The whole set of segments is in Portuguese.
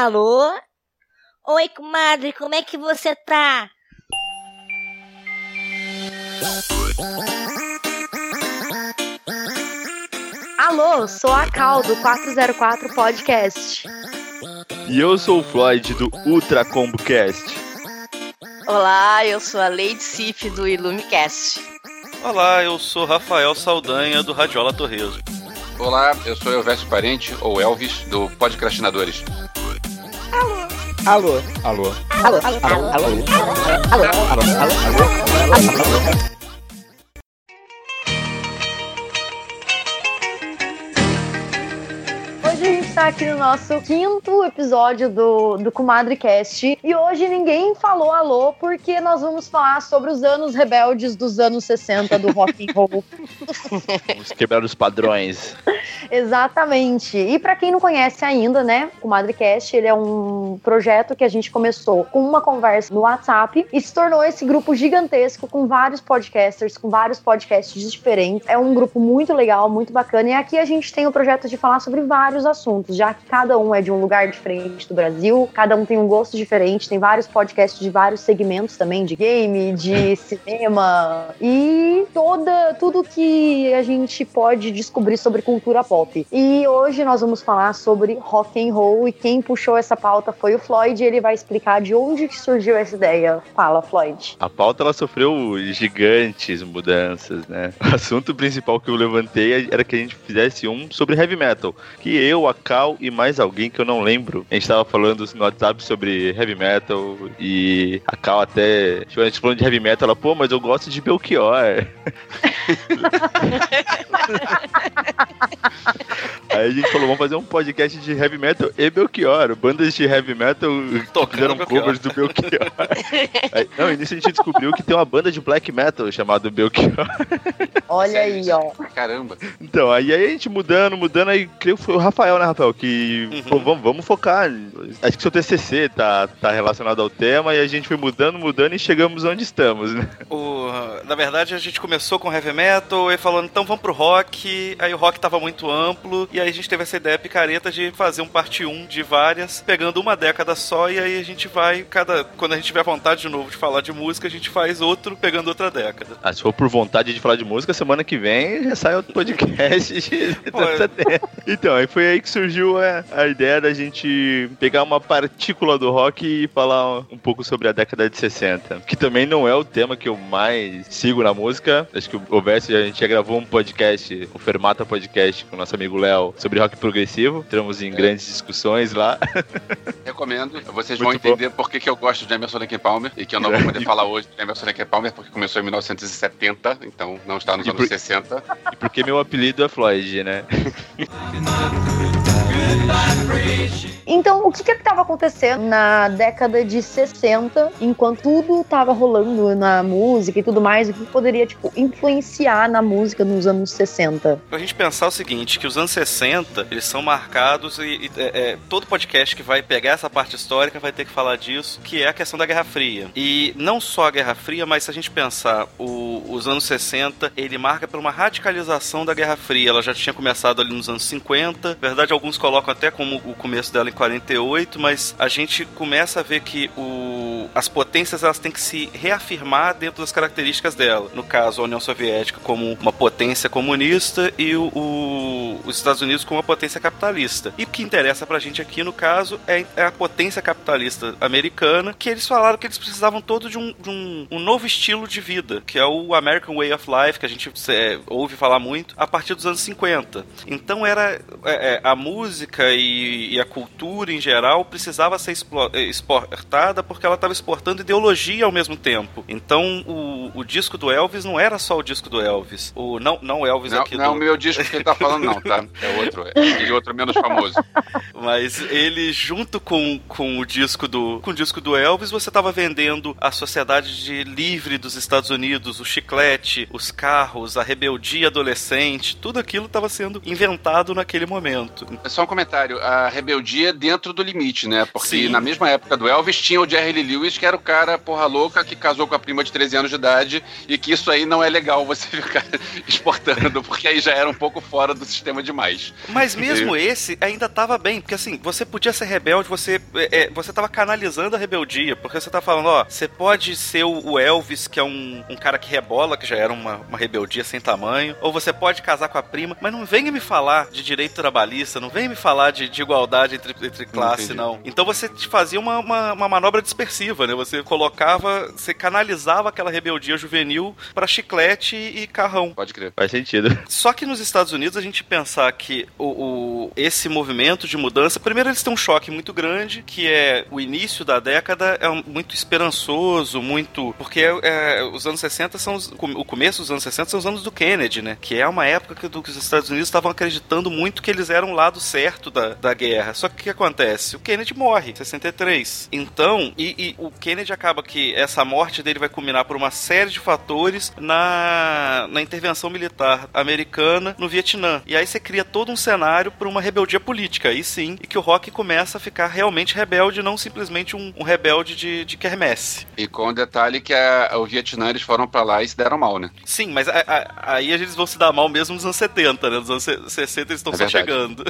Alô? Oi, comadre, como é que você tá? Alô, sou a Cal do 404 Podcast. E eu sou o Floyd do Ultra Combo Cast. Olá, eu sou a Lady Sif do Illumicast. Olá, eu sou Rafael Saldanha do Radiola Torreso. Olá, eu sou Elvésio Parente, ou Elvis, do Podcastinadores. Alô. Alô. Alô. Alô. Alô. Alô. Alô. Alô. Alô. Alô. Hoje está aqui no nosso quinto episódio do, do Comadre Cast. E hoje ninguém falou alô, porque nós vamos falar sobre os anos rebeldes dos anos 60 do rock and roll. Vamos quebrar os padrões. Exatamente. E para quem não conhece ainda, né, o Madrecast, ele é um projeto que a gente começou com uma conversa no WhatsApp e se tornou esse grupo gigantesco com vários podcasters, com vários podcasts diferentes. É um grupo muito legal, muito bacana. E aqui a gente tem o projeto de falar sobre vários assuntos, já que cada um é de um lugar diferente do Brasil, cada um tem um gosto diferente, tem vários podcasts de vários segmentos também, de game, de cinema e toda tudo que a gente pode descobrir sobre cultura pop. E hoje nós vamos falar sobre rock and roll e quem puxou essa pauta foi o Floyd, e ele vai explicar de onde surgiu essa ideia. Fala, Floyd. A pauta ela sofreu gigantes mudanças, né? O assunto principal que eu levantei era que a gente fizesse um sobre heavy metal, que eu, a E mais alguém que eu não lembro. A gente tava falando no WhatsApp sobre heavy metal e a Cal até. Tipo, a gente falando de heavy metal, ela, pô, mas eu gosto de Belchior. Aí a gente falou, vamos fazer um podcast de heavy metal e Belchior. Bandas de heavy metal Tocando fizeram covers do Belchior. Aí, não, e nisso a gente descobriu que tem uma banda de black metal chamada Belchior. Olha aí, ó. Caramba. Então, aí, aí a gente mudando, mudando, aí creio que foi o Rafael, né, Rafael? Que Uhum. pô, vamos, vamos focar. Acho que seu TCC tá, tá relacionado ao tema e a gente foi mudando, mudando e chegamos onde estamos, né? O, na verdade, a gente começou com heavy metal e falando, então vamos pro rock. Aí o rock tava muito amplo e aí a gente teve essa ideia picareta de fazer um parte 1 de várias, pegando uma década só e aí a gente vai, cada quando a gente tiver vontade de novo de falar de música, a gente faz outro pegando outra década. Ah, se for por vontade de falar de música, semana que vem já sai outro podcast de é. 70. Então, aí foi aí que surgiu a, a ideia da gente pegar uma partícula do rock e falar um pouco sobre a década de 60. Que também não é o tema que eu mais sigo na música. Acho que o Vesse, a gente já gravou um podcast, o Fermata Podcast, com o nosso amigo Léo, sobre rock progressivo. Entramos em grandes discussões lá. Recomendo. Vocês Muito vão entender por que, que eu gosto de Emerson Lake Palmer e que eu não vou poder falar hoje de Emerson Lake Palmer porque começou em 1970, então não está nos anos por- 60. E porque meu apelido é Floyd, né? Então, o que que estava acontecendo na década de 60, enquanto tudo estava rolando na música e tudo mais, o que poderia, tipo, influenciar na música nos anos 60? Pra gente pensar o seguinte, que os anos 60, eles são marcados e, e, é, é, todo podcast que vai pegar essa parte histórica vai ter que falar disso, que é a questão da Guerra Fria. E não só a Guerra Fria, mas se a gente pensar, o- os anos 60, ele marca por uma radicalização da Guerra Fria. Ela já tinha começado ali nos anos 50, na verdade alguns colocam até como o começo dela em 48, mas a gente começa a ver que o, as potências elas têm que se reafirmar dentro das características dela. No caso, a União Soviética como uma potência comunista e o, o- os Estados Unidos como uma potência capitalista. E o que interessa pra gente aqui, no caso, é, é a potência capitalista americana, que eles falaram que eles precisavam todo de um, de um, um novo estilo de vida, que é o American Way of Life, que a gente é, ouve falar muito, a partir dos anos 50. Então era é, é, a música e, e a cultura em geral precisava ser eh, exportada porque ela estava exportando ideologia ao mesmo tempo. Então o, o disco do Elvis não era só o disco do Elvis. O, não, não o Elvis Não, aqui não é do, o meu disco que ele tá falando, não, tá? É outro. É outro menos famoso. Mas ele, junto com, com o disco do com o disco do Elvis, você estava vendendo a sociedade de livre dos Estados Unidos, o chiclete, os carros, a rebeldia adolescente, tudo aquilo estava sendo inventado naquele momento. É só um comentário. A rebeldia dentro do limite, né? Porque Sim. na mesma época do Elvis tinha o Jerry Lee Lewis, que era o cara porra louca que casou com a prima de 13 anos de idade e que isso aí não é legal você ficar exportando, porque aí já era um pouco fora do sistema demais. Mas mesmo esse ainda tava bem, porque assim, você podia ser rebelde, você, é, é, você tava canalizando a rebeldia, porque você tá falando, ó, você pode ser o Elvis, que é um, um cara que rebola, que já era uma, uma rebeldia sem tamanho, ou você pode casar com a prima, mas não venha me falar de direito trabalhista, não venha me falar de, de igualdade entre, entre classe, não, não. Então você fazia uma, uma, uma, manobra dispersiva, né? Você colocava, você canalizava aquela rebeldia juvenil para chiclete e carrão. Pode crer. Faz sentido. Só que nos Estados Unidos a gente pensar que o, o, esse movimento de mudança, primeiro eles têm um choque muito grande, que é o início da década é muito esperançoso, muito. Porque é, os anos 60 são. O começo dos anos 60 são os anos do Kennedy, né? Que é uma época que, do, que os Estados Unidos estavam acreditando muito que eles eram o lado certo da, da guerra. Só que o que acontece? O Kennedy morre, 63. Então, e, e o Kennedy acaba que essa morte dele vai culminar por uma série de fatores na, na intervenção militar americana no Vietnã. E aí você cria todo um cenário para uma rebeldia política, aí sim, e que o rock começa a ficar realmente rebelde, não simplesmente um, um rebelde de, de quermesse. E com o detalhe que a, o Vietnã eles foram para lá e se deram mal, né? Sim, mas a, a, aí eles vão se dar mal mesmo nos anos 70, né? Nos anos 60 eles estão é só chegando.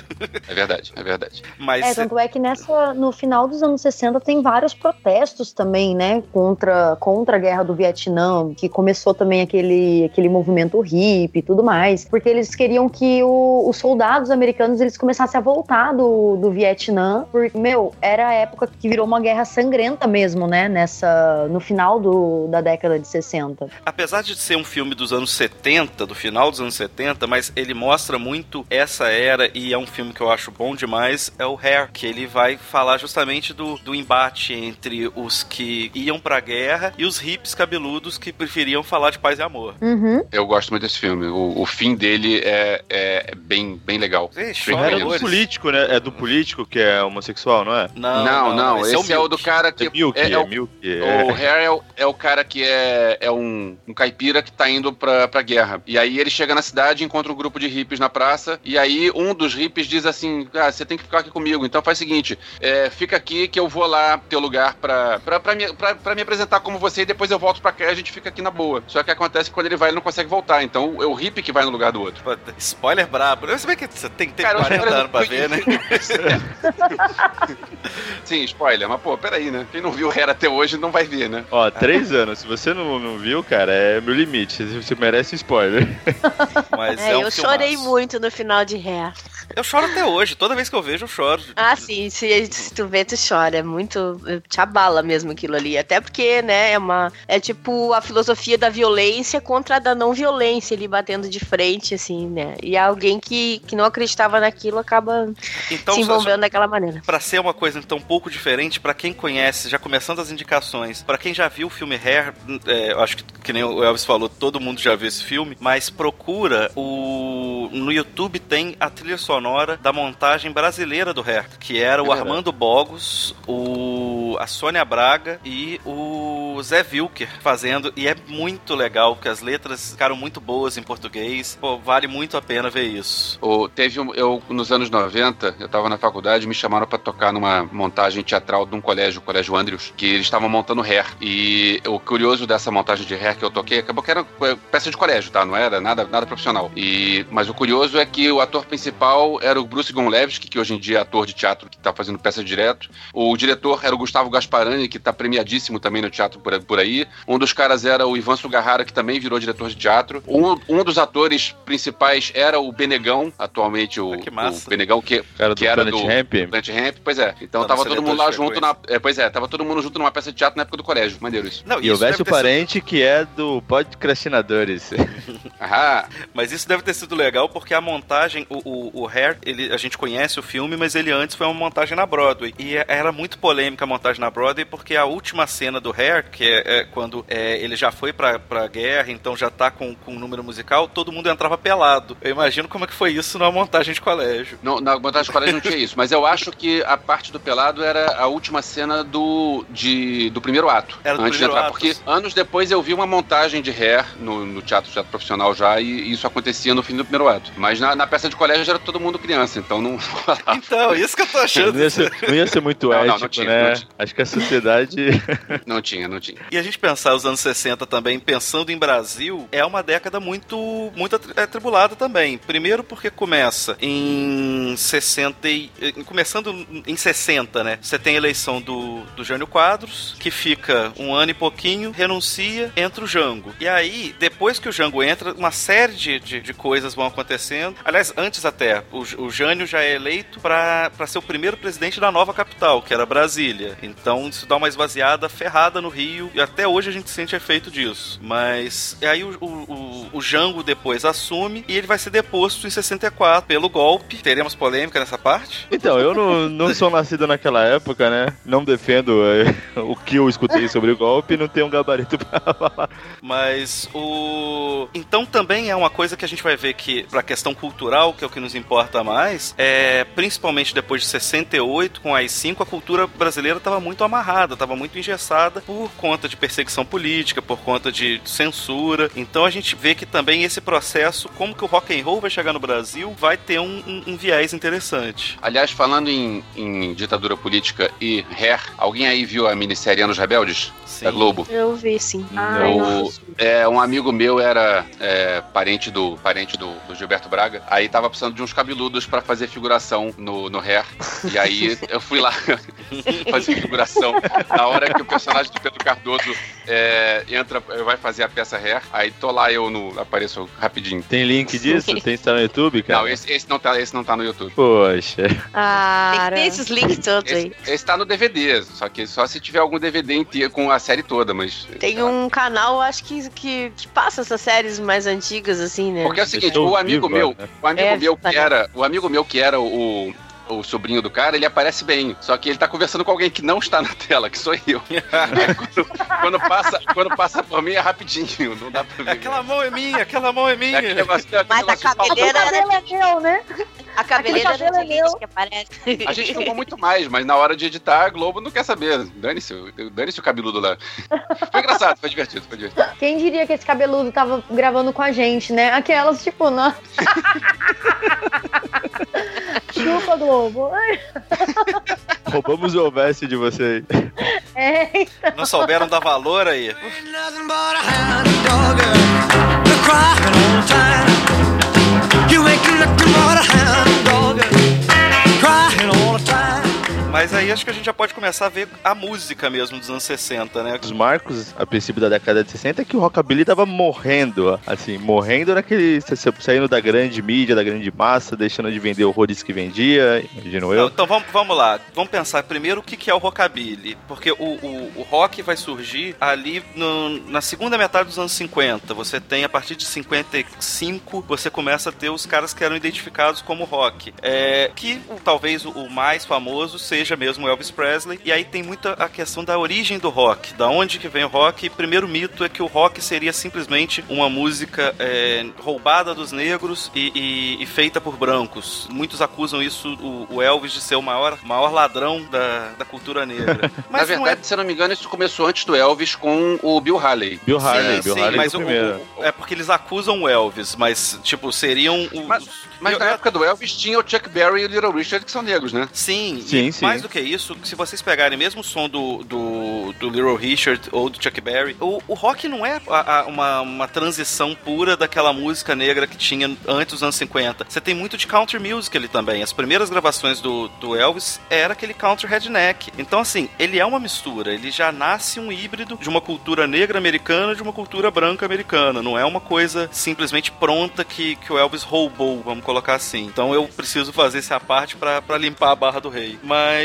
É verdade, é verdade. Mas... É, tanto é que nessa, no final dos anos 60 tem vários protestos também, né? Contra, contra a guerra do Vietnã, que começou também aquele, aquele movimento hippie e tudo mais, porque eles queriam que o, os soldados americanos eles começassem a voltar do, do Vietnã, porque, meu, era a época que virou uma guerra sangrenta mesmo, né? Nessa, no final do, da década de 60. Apesar de ser um filme dos anos 70, do final dos anos 70, mas ele mostra muito essa era e é um filme que eu acho bom demais, é o Hair, que ele vai falar justamente do, do embate entre os que iam pra guerra e os hippies cabeludos que preferiam falar de paz e amor. Uhum. Eu gosto muito desse filme. O, o fim dele é, é bem, bem legal. Ixi, é do político, né? É do político que é homossexual, não é? Não, não. não. Esse, esse é, o, é, o do cara que. É Milk, é, é, o, Milk, é. o Harry é o, é o cara que é, é um, um caipira que tá indo pra, pra guerra. E aí ele chega na cidade, encontra um grupo de hippies na praça, e aí um dos hippies diz assim: Ah, você tem que ficar aqui comigo. Então faz o seguinte: é, fica aqui que eu vou lá teu lugar pra, pra, pra, me, pra, pra me apresentar como você e depois eu volto pra cá e a gente fica aqui na boa. Só que acontece que quando ele vai, ele não consegue voltar. Então é o hippie que vai no lugar do outro. Spoiler brabo. Você vê que você tem que ter Cara, 40 anos pra ver, né? Sim, spoiler. Mas, pô, peraí, né? Quem não viu Hera até hoje não vai ver, né? Ó, três anos. Se você não, não viu, cara, é meu limite. Você merece spoiler. Mas é, é um eu filmaço. chorei muito no final de Hair. Eu choro até hoje. Toda vez que eu vejo, eu choro. Ah, sim. Se, se tu vê, tu chora. É muito. Te abala mesmo aquilo ali. Até porque, né, é uma. É tipo a filosofia da violência contra a da não violência ali batendo de frente, assim, né? E alguém que, que não acreditava naquilo acaba então, se envolvendo só, daquela maneira. Para ser uma coisa então um pouco diferente, para quem conhece, já começando as indicações, para quem já viu o filme Hair, é, eu acho que, que nem o Elvis falou, todo mundo já viu esse filme, mas procura o. No YouTube tem a trilha sonora sonora da montagem brasileira do Hair, que era é o Armando Bogos, o a Sônia Braga e o Zé Wilker fazendo, e é muito legal, porque as letras ficaram muito boas em português. Pô, vale muito a pena ver isso. Teve um, eu, nos anos 90, eu tava na faculdade, me chamaram para tocar numa montagem teatral de um colégio, o Colégio Andrews, que eles estavam montando Hair. E o curioso dessa montagem de Hair que eu toquei, acabou que era peça de colégio, tá? Não era nada, nada profissional. E, mas o curioso é que o ator principal era o Bruce Gonlevski, que hoje em dia é ator de teatro, que está fazendo peça direto. O diretor era o Gustavo Gasparani, que está premiadíssimo também no teatro por, por, aí. Um dos caras era o Ivan Sugarrara, que também virou diretor de teatro. Um, um dos atores principais era o Benegão, atualmente o, ah, o Benegão, que, era que do era Planet do Ramp. Planet Ramp. Pois é. Então tava todo mundo lá junto na. É, pois é, tava todo mundo junto numa peça de teatro na época do colégio. Maneiro isso. Não, e houvesse o parente sido... que é do podcastinadores. Aham. Mas isso deve ter sido legal porque a montagem, o, o, o Hair, ele, a gente conhece o filme, mas ele antes foi uma montagem na Broadway. E é, era muito polêmica a montagem na Broadway, porque a última cena do Hair, que é, é quando é, ele já foi pra, pra guerra, então já tá com, com um número musical, todo mundo entrava pelado. Eu imagino como é que foi isso na montagem de colégio. Não, na montagem de colégio não tinha isso, mas eu acho que a parte do pelado era a última cena do, de, do primeiro ato. Era do antes de entrar, ato. porque anos depois eu vi uma montagem de Hair no, no teatro, teatro profissional já e isso acontecia no fim do primeiro ato. Mas na, na peça de colégio era todo mundo criança, então não. Então, isso que eu tô achando. Não ia ser, não ia ser muito Não, não, ético, não tinha, né? não tinha. Acho que a sociedade. não tinha, não tinha. E a gente pensar os anos 60 também, pensando em Brasil, é uma década muito, muito atri- atribulada também. Primeiro porque começa em 60 e, começando em 60, né? Você tem a eleição do, do Jânio Quadros, que fica um ano e pouquinho, renuncia, entra o Jango. E aí, depois que o Jango entra, uma série de, de, de coisas vão acontecendo. Aliás, antes até, o, o Jânio já é eleito para ser o primeiro presidente da nova capital, que era Brasília. Então isso dá uma esvaziada ferrada no Rio, e até hoje a gente sente efeito disso. Mas aí o, o, o, o Jango depois assume e ele vai ser deposto em 64 pelo golpe. Teremos polêmica nessa parte? Então, eu não, não sou nascido naquela época, né? Não defendo é, o que eu escutei sobre o golpe, não tenho um gabarito pra falar. Mas o. Então também é uma coisa que a gente vai ver que, pra questão cultural, que é o que nos importa mais, é principalmente depois de 68, com as 5, a cultura brasileira estava muito amarrada, estava muito engessada por conta de perseguição política, por conta de censura. Então a gente vê que também esse processo, como que o rock and roll vai chegar no Brasil, vai ter um, um- um viés interessante. Aliás, falando em, em ditadura política e hair, alguém aí viu a minissérie Anos Rebeldes? Sim. Da Globo? Eu vi, sim. Ai, O- é, um amigo meu era é, parente do parente do, do Gilberto Braga. Aí tava precisando de uns cabeludos pra fazer figuração no, no hair. E aí eu fui lá fazer figuração. Na hora que o personagem do Pedro Cardoso é, entra, vai fazer a peça hair, aí tô lá eu no. apareço rapidinho. Tem link disso? Tem está no YouTube, cara? Não, esse, esse não tá, esse não tá no YouTube. Poxa. Tem Cara. ter esses links todos aí. Esse, esse tá no DVD, só que só se tiver algum DVD inteiro com a série toda, mas. Tem um canal, acho que, que, que passa essas séries mais antigas, assim, né? Porque é o seguinte, o amigo viva, meu, né? o amigo É, meu que legal. Era, o amigo meu que era o o sobrinho do cara, ele aparece bem. Só que ele tá conversando com alguém que não está na tela, que sou eu. Aí quando, quando passa, quando passa por mim é rapidinho, não dá pra ver. Aquela mão é minha, aquela mão é É minha. negócio, é aquele Mas a negócio cabeleira era é meu, né? A cabeleira cabelo é meu. que aparece. A gente filmou muito mais, mas na hora de editar, a Globo não quer saber. Dane-se, dane-se o cabeludo lá. Foi engraçado, foi divertido, foi divertido. Quem diria que esse cabeludo tava gravando com a gente, né? Aquelas, tipo, não. Chupa, Globo. Roubamos o OVS de vocês. É, Não souberam dar valor aí. You ain't nothing but a hound dog. Crying all the time. Mas aí acho que a gente já pode começar a ver a música mesmo dos anos 60, né? Os marcos, a princípio da década de 60, é que o rockabilly tava morrendo, assim, morrendo naquele. saindo da grande mídia, da grande massa, deixando de vender horrores que vendia, imagino Não, eu. então vamos, vamos lá. Vamos pensar primeiro o que, que é o rockabilly. Porque o, o, o rock vai surgir ali no- na segunda metade dos anos 50. Você tem, a partir de 55, você começa a ter os caras que eram identificados como rock. É, que talvez o, o mais famoso seja mesmo Elvis Presley. E aí tem muita a questão da origem do rock. Da onde que vem o rock. E primeiro mito é que o rock seria simplesmente uma música é, roubada dos negros e, e- e feita por brancos. Muitos acusam isso, o, o Elvis, de ser o maior, maior ladrão da, da cultura negra. Na Mas não é verdade, se eu não me engano, isso começou antes do Elvis com o Bill Haley. Bill Harley, Sim, Bill sim, Harley mas o, o primeiro. o- é porque eles acusam o Elvis, mas, tipo, seriam os. Mas- Mas eu- na eu- época do Elvis tinha o Chuck Berry e o Little Richard, que são negros, né? Sim, Sim, sim. Mais do que isso, se vocês pegarem mesmo o som do, do, do Little Richard ou do Chuck Berry, o, o rock não é a- a- uma, uma transição pura daquela música negra que tinha antes dos anos 50. Você tem muito de country music ali também. As primeiras gravações do, do Elvis era aquele country redneck. Então, assim, ele é uma mistura. Ele já nasce um híbrido de uma cultura negra americana de uma cultura branca americana. Não é uma coisa simplesmente pronta que, que o Elvis roubou, vamos colocar assim. Então eu preciso fazer essa parte pra limpar a barra do rei. Mas.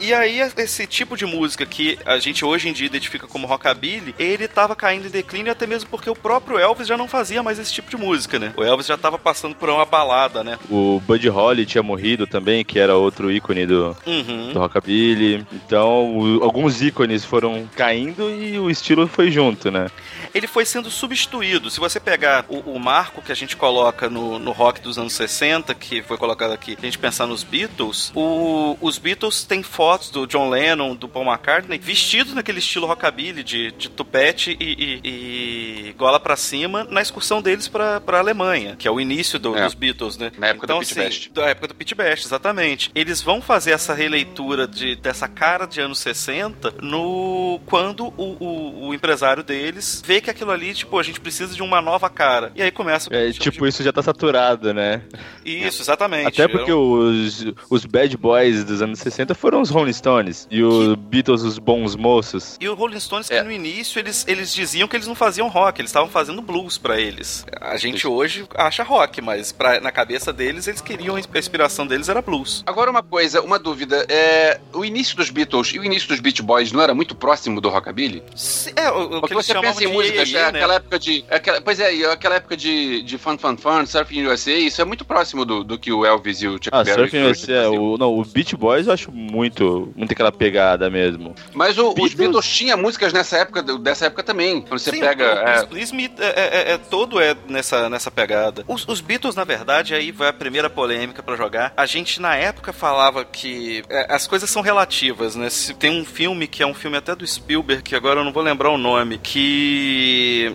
E aí, esse tipo de música que a gente hoje em dia identifica como rockabilly, ele tava caindo em declínio até mesmo porque o próprio Elvis já não fazia mais esse tipo de música, né? O Elvis já tava passando por uma balada, né? O Buddy Holly tinha morrido também, que era outro ícone do, Uhum. do rockabilly. Então, o- alguns ícones foram caindo e o estilo foi junto, né? Ele foi sendo substituído. Se você pegar o, o marco que a gente coloca no, no rock dos anos 60, que foi colocado aqui, a gente pensar nos Beatles, o- os Beatles tem fotos do John Lennon, do Paul McCartney, vestidos naquele estilo rockabilly de, de tupete e, e, e gola pra cima na excursão deles pra, pra Alemanha, que é o início do- É. dos Beatles, né? Na época do então, Pete assim, Best. Da época do Pete Best, exatamente. Eles vão fazer essa releitura de, dessa cara de anos 60 no quando o, o, o empresário deles vê que aquilo ali, tipo, a gente precisa de uma nova cara. E aí começa É, tipo, isso já tá saturado, né? Isso, exatamente. Até porque os, os bad boys dos anos 60 foram os Rolling Stones. E os Beatles, os bons moços. E o Rolling Stones, que É. no início eles, eles diziam que eles não faziam rock, eles estavam fazendo blues pra eles. A gente hoje acha rock, mas pra, na cabeça deles, eles queriam, a inspiração deles era blues. Agora uma coisa, uma dúvida. É, o início dos Beatles e o início dos Beach Boys não era muito próximo do rockabilly? Se- É, o, o que você chamavam pensa em de é né? aquela época de. é Aquela, pois é, e aquela época de, de Fun Fun Fun, Surfing USA, isso é muito próximo do, do que o Elvis e o Chuck Ah, Berry Surfing USA, é, faziam. o, não, o Beach Boys eu acho muito, muito aquela pegada mesmo. Mas o- os Beatles- Beatles tinham músicas nessa época, dessa época também. Quando você Sim, pega. o, é, Smith é, é- é- todo é nessa, nessa pegada. Os, os Beatles, na verdade, aí vai a primeira polêmica pra jogar. A gente, na época, falava que é, as coisas são relativas, né? Se tem um filme que é um filme até do Spielberg, que agora eu não vou lembrar o nome, que...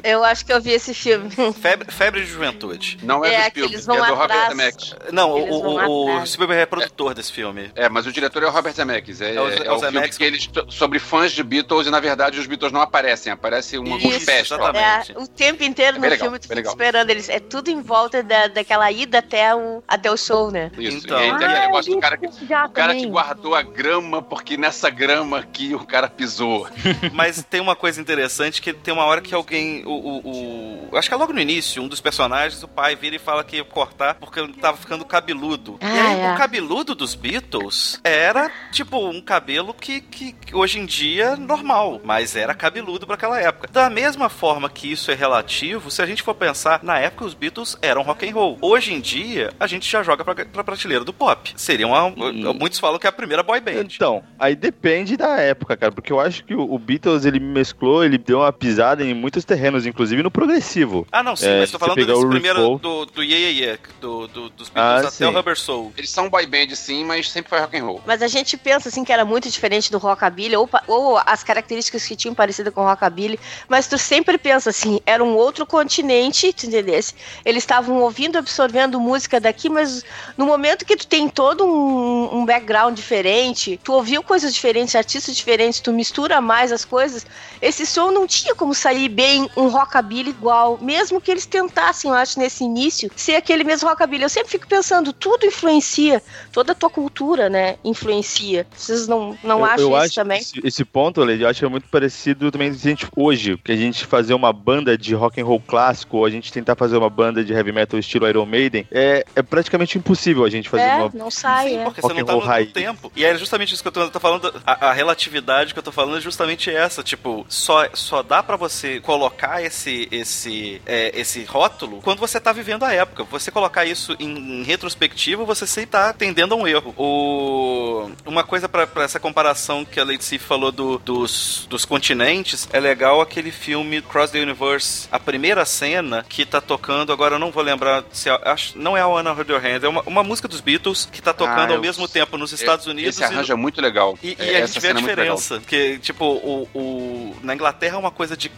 Eu acho que eu vi esse filme. Febre, Febre de Juventude. não é, É, do que Spielberg, eles vão é do atrás. Robert Zemeckis. Não, o, o, o. Spielberg é produtor desse filme. É, mas o diretor é o Robert Zemeckis. É, É o- é, é o o filme Zemeckis. que eles sobre fãs de Beatles e na verdade os Beatles não aparecem, aparece uma Isso, um pés exatamente. É, o tempo inteiro É no legal, filme tu fica esperando eles. É tudo em volta da, daquela ida até o, até o show, né? Isso. Então. E aí tem Ah, aquele eu negócio do cara que o cara que guardou a grama porque nessa grama que o cara pisou. Mas tem uma coisa interessante que tem uma hora que alguém. O, o- o- acho que é logo no início, um dos personagens, o pai vira e fala que ia cortar porque ele tava ficando cabeludo. e Ah, aí, é. o cabeludo dos Beatles era, tipo, um cabelo que, que, que hoje em dia é normal, mas era cabeludo pra aquela época. Da mesma forma que isso é relativo, se a gente for pensar, na época os Beatles eram rock and roll. Hoje em dia, a gente já joga pra, pra prateleira do pop. Seria uma. Muitos falam que é a primeira boy band. Então, aí depende da época, cara, porque eu acho que o, o Beatles ele mesclou, ele deu uma pisada em muitos terrenos, inclusive no progressivo. Ah, não, sim, É, mas tô falando desse primeiro do, do Yeah Yeah Yeah, do, do- dos Ah, Beatles até sim. o Rubber Soul. Eles são boy band sim, mas sempre foi rock and roll. Mas a gente pensa assim que era muito diferente do rockabilly ou, ou as características que tinham parecido com o rockabilly, mas tu sempre pensa assim, era um outro continente, tu entendesse? Eles estavam ouvindo, absorvendo música daqui, mas no momento que tu tem todo um, um background diferente, tu ouviu coisas diferentes, artistas diferentes, tu mistura mais as coisas, esse som não tinha como sair bem um rockabilly igual, mesmo que eles tentassem, eu acho, nesse início, ser aquele mesmo rockabilly. Eu sempre fico pensando, tudo influencia, toda a tua cultura, né, influencia. Vocês não, não eu, acham eu isso acho também? Esse, esse ponto, Lady, eu acho que é muito parecido também se a gente hoje, que a gente fazer uma banda de rock and roll clássico, ou a gente tentar fazer uma banda de heavy metal estilo Iron Maiden, é, é praticamente impossível a gente fazer É, uma não sai, Sim, é. porque Rock você não and tá roll no, raiz. tempo. E é justamente isso que eu tô, tô falando. A, a relatividade que eu tô falando é justamente essa. Tipo, só, só dá pra você colocar esse, esse, é, esse rótulo quando você tá vivendo a época. Você colocar isso em, em retrospectiva, você sempre tá tendendo a um erro. O, uma coisa pra essa comparação que a Lady Sif falou do, dos, dos continentes, é legal aquele filme Cross the Universe. A primeira cena que tá tocando, agora eu não vou lembrar se é, acho, não é a Anna Hand, é uma, uma música dos Beatles que tá tocando Ah, ao mesmo tempo nos Estados Unidos Esse arranjo é muito legal. e, e É, a gente vê a é diferença. Porque, tipo, o, o- na Inglaterra é uma coisa de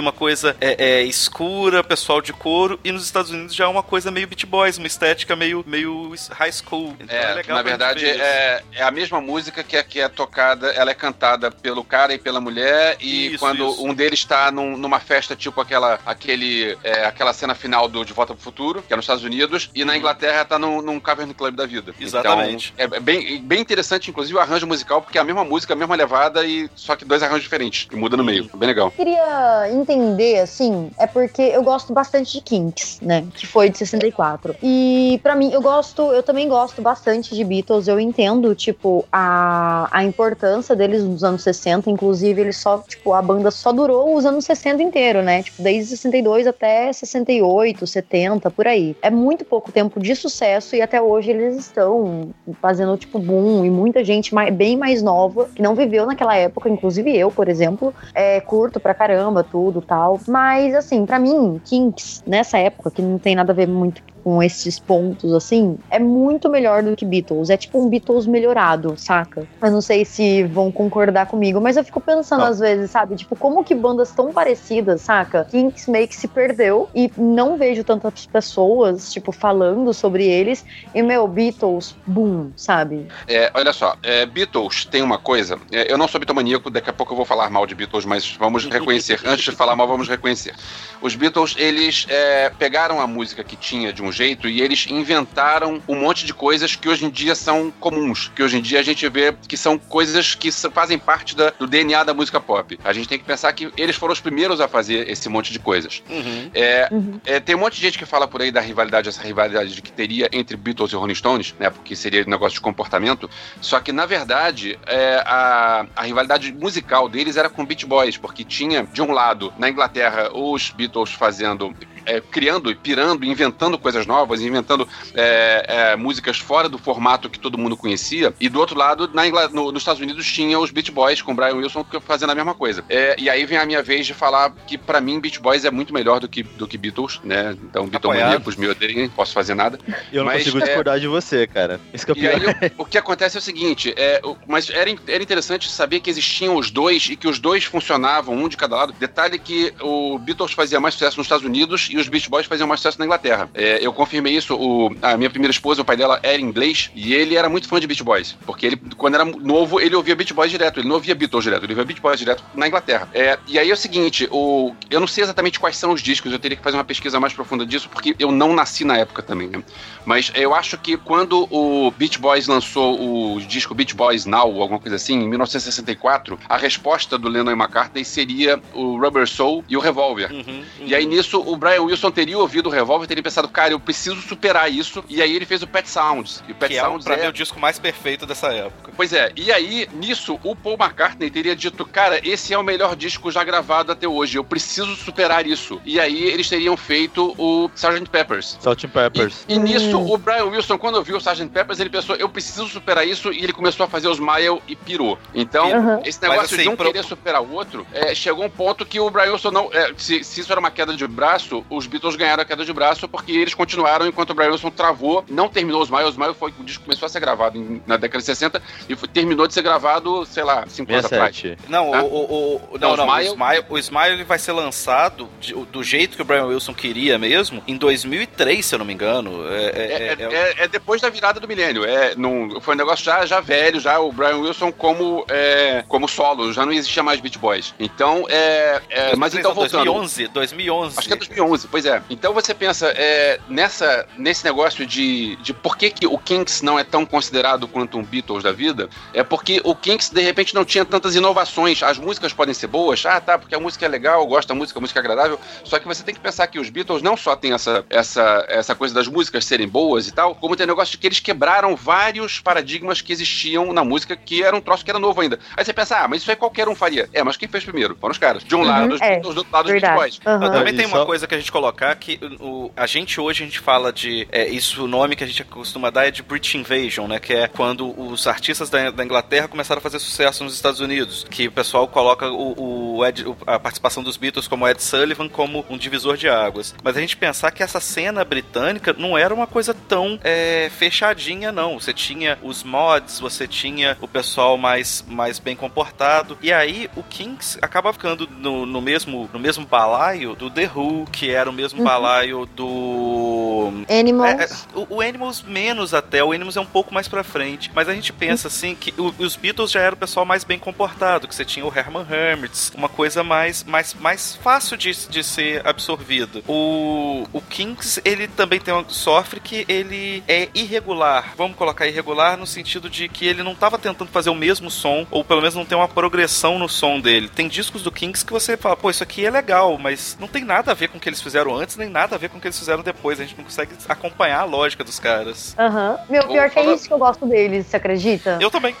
uma coisa é, é, escura, pessoal de couro, e nos Estados Unidos já é uma coisa meio Beat Boys, uma estética meio, meio high school. Então é, É, legal na verdade é, é a mesma música que é, que é tocada, ela é cantada pelo cara e pela mulher e Isso, quando isso. um deles está num- numa festa tipo aquela aquele é, aquela cena final do De Volta pro Futuro, que é nos Estados Unidos, e na Inglaterra tá num, num Cavern Club da vida. Uhum. Exatamente. Então, é bem, bem interessante, inclusive, o arranjo musical, porque é a mesma música, a mesma levada, e só que dois arranjos diferentes, que muda no meio. Bem legal. queria entender, assim, é porque eu gosto bastante de Kinks, né? Que foi de 64. E pra mim, eu gosto, eu também gosto bastante de Beatles. Eu entendo, tipo, a, a importância deles nos anos 60. Inclusive, eles só, tipo, a banda só durou os anos 60 inteiro, né? Tipo, desde 62 até 68, 70, por aí. É muito pouco tempo de sucesso e até hoje eles estão fazendo, tipo, boom. E muita gente mais, bem mais nova, que não viveu naquela época, inclusive eu, por exemplo, é, curto pra caramba tudo tal. Mas, assim, pra mim, Kinks, nessa época, que não tem nada a ver muito com esses pontos, assim, é muito melhor do que Beatles. É tipo um Beatles melhorado, saca? Eu não sei se vão concordar comigo, mas eu fico pensando Não. às vezes, sabe? Tipo, como que bandas tão parecidas, saca? Kinks meio que se perdeu e não vejo tantas pessoas, tipo, falando sobre eles. E, meu, Beatles, boom, sabe? É, olha só, é, Beatles tem uma coisa. é, eu não sou bitomaníaco, daqui a pouco eu vou falar mal de Beatles, mas vamos reconhecer. Antes de falar mal, vamos reconhecer. Os Beatles, eles é, pegaram a música que tinha de um jeito e eles inventaram um monte de coisas que hoje em dia são comuns. Que hoje em dia a gente vê que são coisas que fazem parte da- do DNA da música pop. A gente tem que pensar que eles foram os primeiros a fazer esse monte de coisas. Uhum. É, Uhum. é, tem um monte de gente que fala por aí da rivalidade, essa rivalidade que teria entre Beatles e Rolling Stones, né? Porque seria um negócio de comportamento. Só que, na verdade, é, a, a rivalidade musical deles era com Beach Boys, porque tinha, de um lado, na Inglaterra, os Beatles fazendo. É, criando e pirando, inventando coisas novas, inventando é, é, músicas fora do formato que todo mundo conhecia. E do outro lado, na Ingla- no- nos Estados Unidos, tinha os Beach Boys com Brian Wilson que- fazendo a mesma coisa. É, e aí vem a minha vez de falar que, pra mim, Beach Boys é muito melhor do que, do que Beatles, né? Então, Beatlemaníacos me odeiem, posso fazer nada. Eu não Mas, consigo é- discordar de você, cara. Isso que é o E aí, o, o que acontece é o seguinte, é, o- mas era, era interessante saber que existiam os dois e que os dois funcionavam, um de cada lado. Detalhe que o Beatles fazia mais sucesso nos Estados Unidos e os Beach Boys faziam mais sucesso na Inglaterra. É, eu confirmei isso, o- a minha primeira esposa, o pai dela era inglês e ele era muito fã de Beach Boys, porque ele, quando era novo, ele ouvia Beach Boys direto, ele não ouvia Beatles direto, ele ouvia Beach Boys direto na Inglaterra. É, e aí é o seguinte, o, eu não sei exatamente quais são os discos, eu teria que fazer uma pesquisa mais profunda disso, porque eu não nasci na época também, né? Mas eu acho que quando o Beach Boys lançou o disco Beach Boys Now, ou alguma coisa assim, em 1964, a resposta do Lennon e McCartney seria o Rubber Soul e o Revolver. Uhum, E aí nisso o Brian Wilson teria ouvido o Revolver, teria pensado, cara, eu preciso superar isso. E aí ele fez o Pet Sounds. E o Pet que é, o- Sounds pra é mim, o disco mais perfeito dessa época. Pois é, e aí, nisso, o Paul McCartney teria dito, cara, esse é o melhor disco já gravado até hoje, eu preciso superar isso. E aí eles teriam feito o Sgt. Peppers. And Peppers. E, e nisso, o Brian Wilson, quando ouviu o Sgt. Peppers, ele pensou, eu preciso superar isso, e ele começou a fazer os Smile e pirou. Então, Uhum. esse negócio assim, de um pro- querer superar o outro, é, chegou um ponto que o Brian Wilson não... é, se, se isso era uma queda de braço, os Beatles ganharam a queda de braço, porque eles continuaram enquanto o Brian Wilson travou, não terminou os Smile, o Smile foi, o disco começou a ser gravado em- na década de 60, e foi- terminou de ser gravado, sei lá, cinco anos atrás. 67. Não, Tá? o, o, o- Não, não, não, o o Smile- o Smile ele vai ser lançado de- do jeito que o Brian Wilson queria mesmo, em 2003, se eu não me engano. É, É, é- é- é- é- é depois da virada do milênio. É, num, foi um negócio já, já velho, já o Brian Wilson como, é, como solo, já não existia mais Beach Boys. Então, é, é, mas 2003 então voltando. 2011, 2011. Acho que é 2011, pois é. Então você pensa é, nessa, nesse negócio de, de por que, que o Kinks não é tão considerado quanto um Beatles da vida, é porque o Kinks de repente não tinha tantas inovações. As músicas podem ser boas, ah tá, porque a música é legal, eu gosto da música, a música é agradável. Só que você tem que pensar que os Beatles não só têm essa, essa, essa coisa das músicas serem boas e tal, como tem o negócio de que eles quebraram vários paradigmas que existiam na música, que era um troço que era novo ainda. Aí você pensa, ah, mas isso aí qualquer um faria. É, mas quem fez primeiro? Foram os caras. De um lado, os é, Beatles, do outro lado, os. Aham. Mas também tem só- uma coisa que a gente colocar que o, a gente hoje a gente fala de é, isso o nome que a gente costuma dar é de British Invasion, né? Que é quando os artistas da, da Inglaterra começaram a fazer sucesso nos Estados Unidos, que o pessoal coloca o, o Ed- a participação dos Beatles como Ed Sullivan como um divisor de águas. Mas a gente pensar que essa cena britânica não era uma coisa tão é, fechadinha, não. Você tinha os mods, você tinha o pessoal mais, mais bem comportado. E aí o Kings acaba ficando no, no mesmo, no mesmo balaio do The Who, que era o mesmo Uhum. balaio do. Animals. É, é, o, o Animals menos até, o Animals é um pouco mais pra frente. Mas a gente pensa assim que o- os Beatles já era o pessoal mais bem comportado, que você tinha o Herman Hermits, uma coisa mais, mais, mais fácil de, de ser absorvida. O, o Kings, ele também tem uma, sofre que ele é irregular. Vamos colocar irregular no sentido de que ele não tava tentando fazer o mesmo som, ou pelo menos não tem uma progressão no som dele. Tem discos do Kings que você fala, pô, isso aqui é legal, mas não tem nada a ver com o que eles fizeram antes, nem nada a ver com o que eles fizeram depois. A gente não consegue acompanhar a lógica dos caras. Aham. Meu, pior que é isso que eu gosto deles, você acredita? Eu também.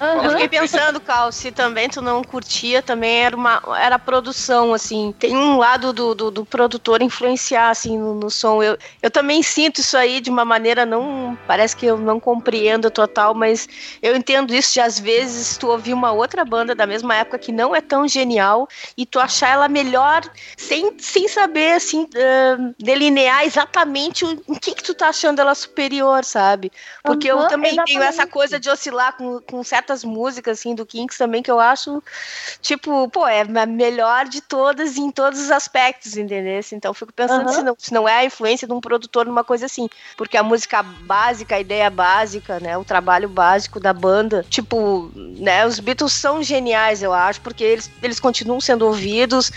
Aham. Eu fiquei pensando, Cal, se também tu não curtia, também era uma era produção, assim. Tem um lado do, do, do produtor influenciar, assim, no, no som. Eu, eu também sinto isso aí de uma maneira não. Parece que eu não compreendo total, mas eu entendo isso de às vezes tu ouvir uma outra banda da mesma época que não é tão genial e tu achar ela melhor sem, sem saber saber, assim, uh, delinear exatamente o, em que que tu tá achando ela superior, sabe? Porque uhum, eu também exatamente. tenho essa coisa de oscilar com, com certas músicas, assim, do Kinks também, que eu acho, tipo, pô, é a melhor de todas em todos os aspectos, entendeu? Então eu fico pensando uhum. se, não, se não é a influência de um produtor numa coisa assim. Porque a música básica, a ideia básica, né? O trabalho básico da banda, tipo, né? Os Beatles são geniais, eu acho, porque eles, eles continuam sendo ouvidos,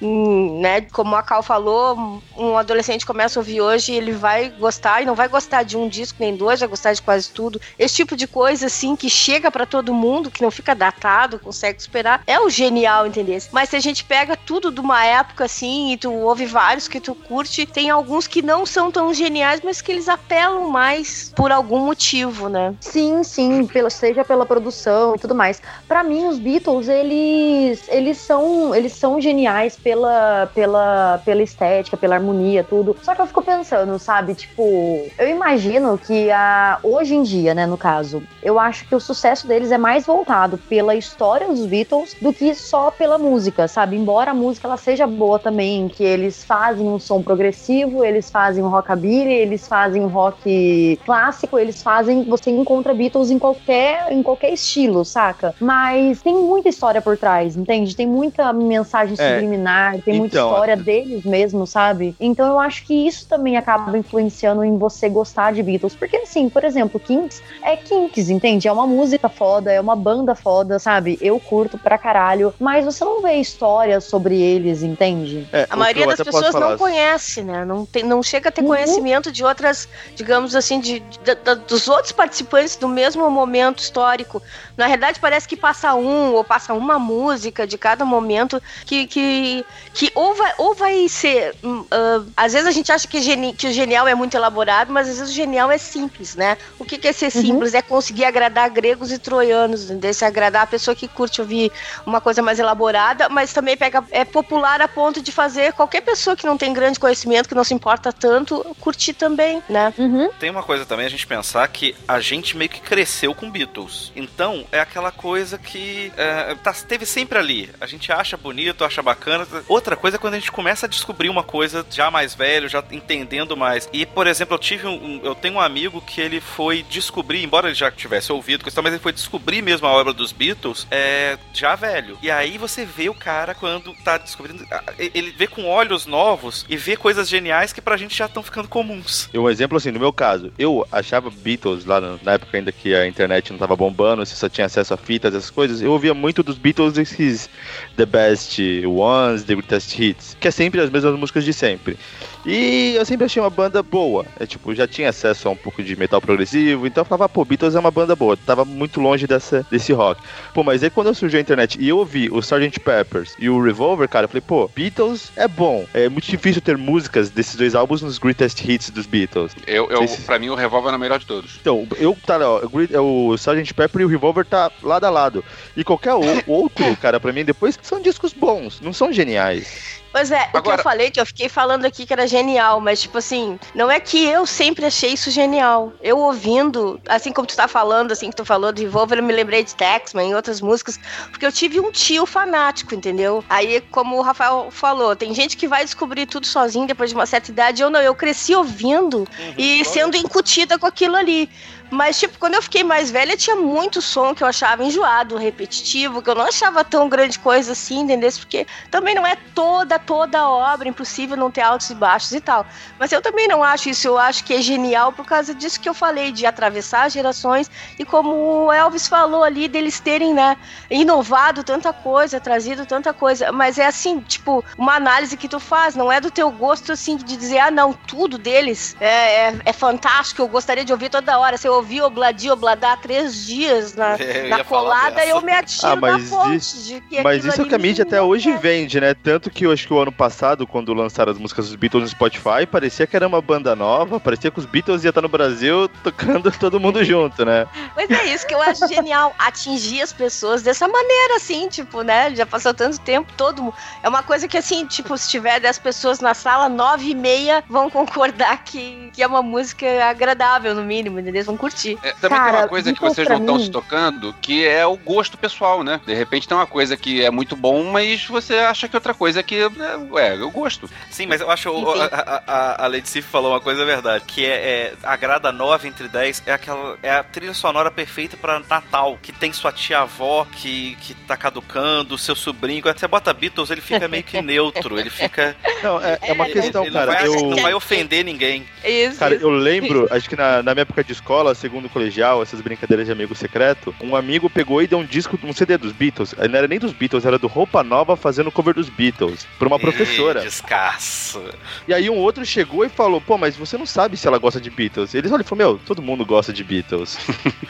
hum, né? Como a Cal falou, um adolescente começa a ouvir hoje, ele vai gostar e não vai gostar de um disco nem dois, vai gostar de quase tudo. Esse tipo de coisa assim que chega para todo mundo, que não fica datado, consegue superar, é o genial, entendeu? Mas se a gente pega tudo de uma época assim e tu ouve vários que tu curte, tem alguns que não são tão geniais, mas que eles apelam mais por algum motivo, né? Sim, sim, pela, seja pela produção e tudo mais. Para mim os Beatles, eles eles são eles são geniais pela, pela, pela estética, pela harmonia, tudo. Só que eu fico pensando, sabe? Tipo, eu imagino que a, hoje em dia, né, no caso, eu acho que o sucesso deles é mais voltado pela história dos Beatles do que só pela música, sabe? Embora a música ela seja boa também, que eles fazem um som progressivo, eles fazem um rockabilly, eles fazem um rock clássico, eles fazem, você encontra Beatles em qualquer, em qualquer estilo, saca? Mas tem muita história por trás, entende? Tem muita mensagem é. subliminar tem então, muita história deles mesmo, sabe? Então eu acho que isso também acaba influenciando em você gostar de Beatles. Porque, assim, por exemplo, Kinks é Kinks, entende? É uma música foda, é uma banda foda, sabe? Eu curto pra caralho, mas você não vê histórias sobre eles, entende? É, a maioria das pessoas não conhece, né? Não, tem, não chega a ter uhum. conhecimento de outras, digamos assim, de, de, de, dos outros participantes do mesmo momento histórico. Na realidade, parece que passa um ou passa uma música de cada momento que, que que, ou, vai, ou vai ser. Uh, às vezes a gente acha que, geni, que, o genial é muito elaborado, mas às vezes o genial é simples, né? O que, que é ser uhum. simples? Uhum. É conseguir agradar gregos e troianos, entendeu? Se agradar a pessoa que curte ouvir uma coisa mais elaborada, mas também pega, é popular a ponto de fazer qualquer pessoa que não tem grande conhecimento, que não se importa tanto, curtir também, né? Uhum. Tem uma coisa também a gente pensar que a gente meio que cresceu com Beatles. Então, é aquela coisa que é, tá, teve sempre ali. A gente acha bonito, acha bacana, Outra coisa é quando a gente começa a descobrir uma coisa já mais velho, já entendendo mais. E, por exemplo, eu tive um. Eu tenho um amigo que ele foi descobrir, embora ele já tivesse ouvido mas ele foi descobrir mesmo a obra dos Beatles é, já velho. E aí você vê o cara quando tá descobrindo. Ele vê com olhos novos e vê coisas geniais que pra gente já estão ficando comuns. Um exemplo assim, no meu caso, eu achava Beatles lá na época ainda que a internet não tava bombando, você só tinha acesso a fitas, essas coisas. Eu ouvia muito dos Beatles esses The Best Ones, The Greatest Hits, que é sempre as mesmas músicas de sempre. E eu sempre achei uma banda boa. É tipo, já tinha acesso a um pouco de metal progressivo, então eu falava, pô, Beatles é uma banda boa. Tava muito longe dessa, desse rock. Pô, mas aí quando surgiu a internet e eu ouvi o Sgt. Peppers e o Revolver, cara, eu falei, pô, Beatles é bom. É muito difícil ter músicas desses dois álbuns nos greatest hits dos Beatles. Eu, eu se... pra mim, o Revolver é o melhor de todos. Então, eu, tá, ó, o Sgt. Pepper e o Revolver tá lado a lado. E qualquer outro, cara, pra mim, depois são discos bons, não são geniais. Pois é, Agora... o que eu falei, que eu fiquei falando aqui que era genial, mas tipo assim, não é que eu sempre achei isso genial. Eu ouvindo, assim como tu tá falando, assim que tu falou de Revolver, eu me lembrei de Taxman e outras músicas, porque eu tive um tio fanático, entendeu? Aí, como o Rafael falou, tem gente que vai descobrir tudo sozinho depois de uma certa idade, eu não, eu cresci ouvindo uhum, e sendo incutida com aquilo ali. Mas, tipo, quando eu fiquei mais velha, tinha muito som que eu achava enjoado, repetitivo, que eu não achava tão grande coisa assim, entendeu? Porque também não é toda, toda obra, impossível não ter altos e baixos e tal. Mas eu também não acho isso, eu acho que é genial por causa disso que eu falei, de atravessar gerações e como o Elvis falou ali, deles terem, né, inovado tanta coisa, trazido tanta coisa. Mas é assim, tipo, uma análise que tu faz, não é do teu gosto, assim, de dizer, ah, não, tudo deles é, é, é fantástico, eu gostaria de ouvir toda hora. Se eu ouvi Obladi Obladar três dias na, é, na colada, eu me atiro ah, mas na fonte isso, de que Mas isso é que a mídia até hoje é. vende, né? Tanto que eu acho que o ano passado, quando lançaram as músicas dos Beatles no Spotify, parecia que era uma banda nova, parecia que os Beatles iam estar no Brasil tocando todo mundo junto, né? Pois é isso que eu acho genial, atingir as pessoas dessa maneira, assim, tipo, né? Já passou tanto tempo, todo mundo. É uma coisa que, assim, tipo, se tiver dez pessoas na sala, nove e meia vão concordar que, que é uma música agradável, no mínimo, entendeu? Vão curti. É, também Cara, tem uma coisa que Beatles vocês não estão se tocando, que é o gosto pessoal, né? De repente tem uma coisa que é muito bom, mas você acha que outra coisa que é, eu gosto. Sim, mas eu acho Enfim. a, a, a Lady Sif falou uma coisa verdade, que é, é agrada 9 entre 10, é aquela é a trilha sonora perfeita pra Natal, que tem sua tia-avó que, que tá caducando, seu sobrinho. Quando você bota Beatles, ele fica meio que neutro, ele fica. Não, é, é uma questão, ele não cara. vai, Eu, não vai ofender ninguém. Isso. Cara, isso. eu lembro, acho que na, na minha época de escola, segundo colegial, essas brincadeiras de amigo secreto, um amigo pegou e deu um disco, um CD dos Beatles. Não era nem dos Beatles, era do Roupa Nova fazendo cover dos Beatles, pra uma professora. Descasso. E aí um outro chegou e falou, pô, mas você não sabe se ela gosta de Beatles. Eles olham e falou, meu, todo mundo gosta de Beatles.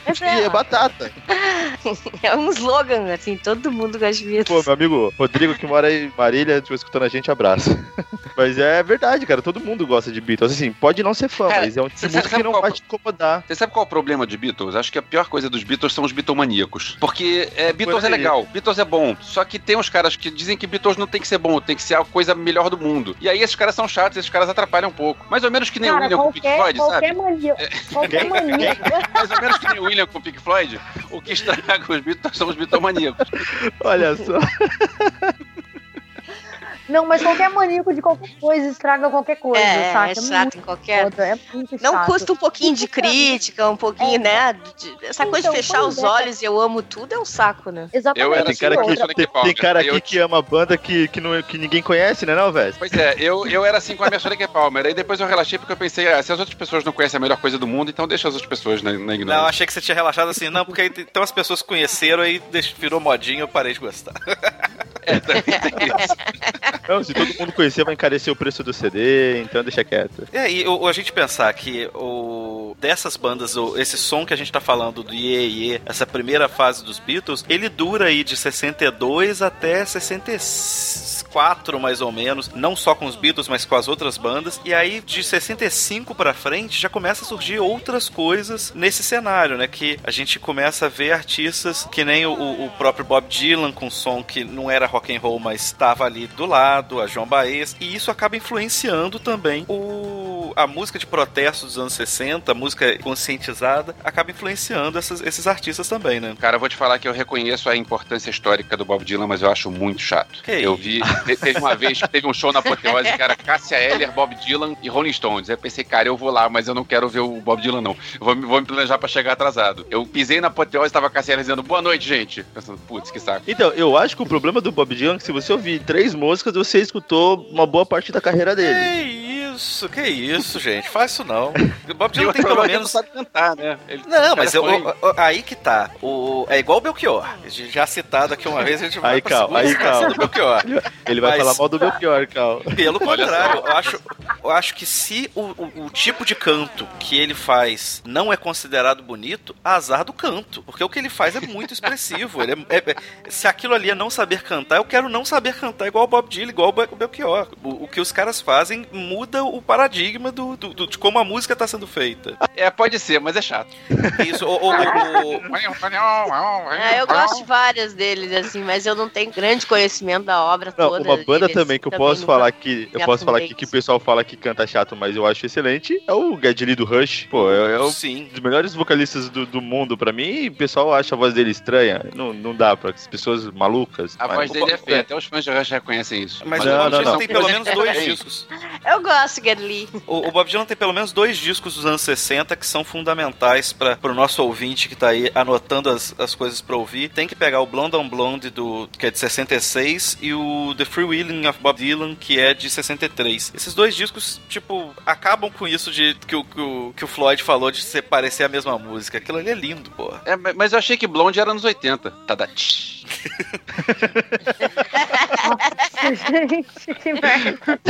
Mas e é é, batata. é um slogan, assim, todo mundo gosta de Pô, Beatles. meu amigo Rodrigo, que mora em Marília, estiver escutando a gente, abraço. mas é verdade, cara, todo mundo gosta de Beatles. Assim, pode não ser fã, Cara, mas é um tipo de música que não qual- vai te incomodar. Você sabe qual é o problema de Beatles? Acho que a pior coisa dos Beatles são os Beatlemaníacos. Porque é, Beatles é legal, Beatles é bom. Só que tem uns caras que dizem que Beatles não tem que ser bom, tem que ser a coisa melhor do mundo. E aí esses caras são chatos, esses caras atrapalham um pouco. Mais ou menos que nem o Cara, William com o Pink qualquer, Floyd, qualquer sabe? mania. Qualquer mania. Mais ou menos que nem o William com o Pink Floyd, o que estraga os Beatles são os Beatlemaníacos. Olha só. Não, mas qualquer maníaco de qualquer coisa estraga qualquer coisa, É, saca? é chato em qualquer. foda, é muito Não chato. custa um pouquinho de crítica, um pouquinho, né? de- essa coisa de Então, fechar os é. olhos e eu amo tudo é um saco, né? Exatamente. Eu era tem assim, cara, outra- que, tem, tem cara aqui Eu- que ama banda que, que, não, que ninguém conhece, né não, velho? Pois é, eu, eu era assim com a minha Sonic Palmer. Aí depois eu relaxei porque eu pensei, ah, se as outras pessoas não conhecem a melhor coisa do mundo, então deixa as outras pessoas na, na Não, ignorância. achei que você tinha relaxado assim, não, porque aí então as pessoas conheceram aí deixa- virou modinha eu parei de gostar. É, também tem isso. Não, se todo mundo conhecer, vai encarecer o preço do CD, então deixa quieto. É, e o, a gente pensar que o, dessas bandas, o, esse som que a gente tá falando do Ye Ye, essa primeira fase dos Beatles, ele dura aí de 62 até 64, mais ou menos. Não só com os Beatles, mas com as outras bandas. E aí, de 65 pra frente, já começa a surgir outras coisas nesse cenário, né? Que a gente começa a ver artistas que nem o, o próprio Bob Dylan, com som que não era rock and roll, mas estava ali do lado, a João Baez. E isso acaba influenciando também o, a música de protesto dos anos 60, a música conscientizada, acaba influenciando essas- esses artistas também, né? Cara, eu vou te falar que eu reconheço a importância histórica do Bob Dylan, mas eu acho muito chato. Que eu vi, te- teve uma vez que teve um show na Apoteose que era Cássia Eller, Bob Dylan e Rolling Stones. Aí eu pensei, cara, eu vou lá, mas eu não quero ver o Bob Dylan, não. Eu vou, me- vou me planejar pra chegar atrasado. Eu pisei na Apoteose e tava a Cássia Eller dizendo, boa noite, gente. Pensando, putz, que saco. Então, eu acho que o problema do Bob Dylan é que se você ouvir três músicas, você escutou uma boa parte da carreira dele. Que isso, que isso, gente. Faz isso não. O Bob Dylan tem pelo menos. não sabe cantar, né? Ele- Não, mas eu- o- aí que tá. O, é igual o Belchior. A gente Já citado aqui uma vez, a gente vai Aí, pra Cal, aí, Cal. do Belchior. Ele vai Mas- falar mal do meu pior, Cal. Pelo contrário, eu acho, eu acho que se o, o- o tipo de canto que ele faz não é considerado bonito, azar do canto. Porque o que ele faz é muito expressivo. Ele é- é- é- se aquilo ali é não saber cantar, eu quero não saber cantar igual o Bob Dylan, igual o Belchior. O, o que os caras fazem muda o paradigma do, do- do- de como a música está sendo feita. É, pode ser, mas é chato. Isso, o, o- o- o- É, eu gosto de várias deles, assim, mas eu não tenho grande conhecimento da obra Não, toda. uma banda deles. também que eu Também posso falar que eu me posso falar aqui que o pessoal fala que canta chato, mas eu acho excelente, é o Geddy Lee do Rush. Pô, é, é um sim. dos melhores vocalistas do, do mundo pra mim, e o pessoal acha a voz dele estranha. Não, não dá pra as pessoas malucas. A Mas- voz dele é feia, até os fãs de Rush reconhecem isso. Mas Não, não, Dylan não. tem pelo menos dois Tem. discos. Eu gosto, Gerli. O, o Bob Dylan tem pelo menos dois discos dos anos 60 que são fundamentais para o nosso ouvinte que tá aí anotando as, as coisas para ouvir. Tem que pegar o Blonde on Blonde, do, que é de 66, e o The Free Willing of Bob Dylan, que é de 63. Esses dois discos, tipo, acabam com isso de que o, que o, que o Floyd falou de ser parecer a mesma música. Aquilo ali é lindo, porra. É, mas eu achei que Blonde era anos 80. Tá da tch. Gente, que merda.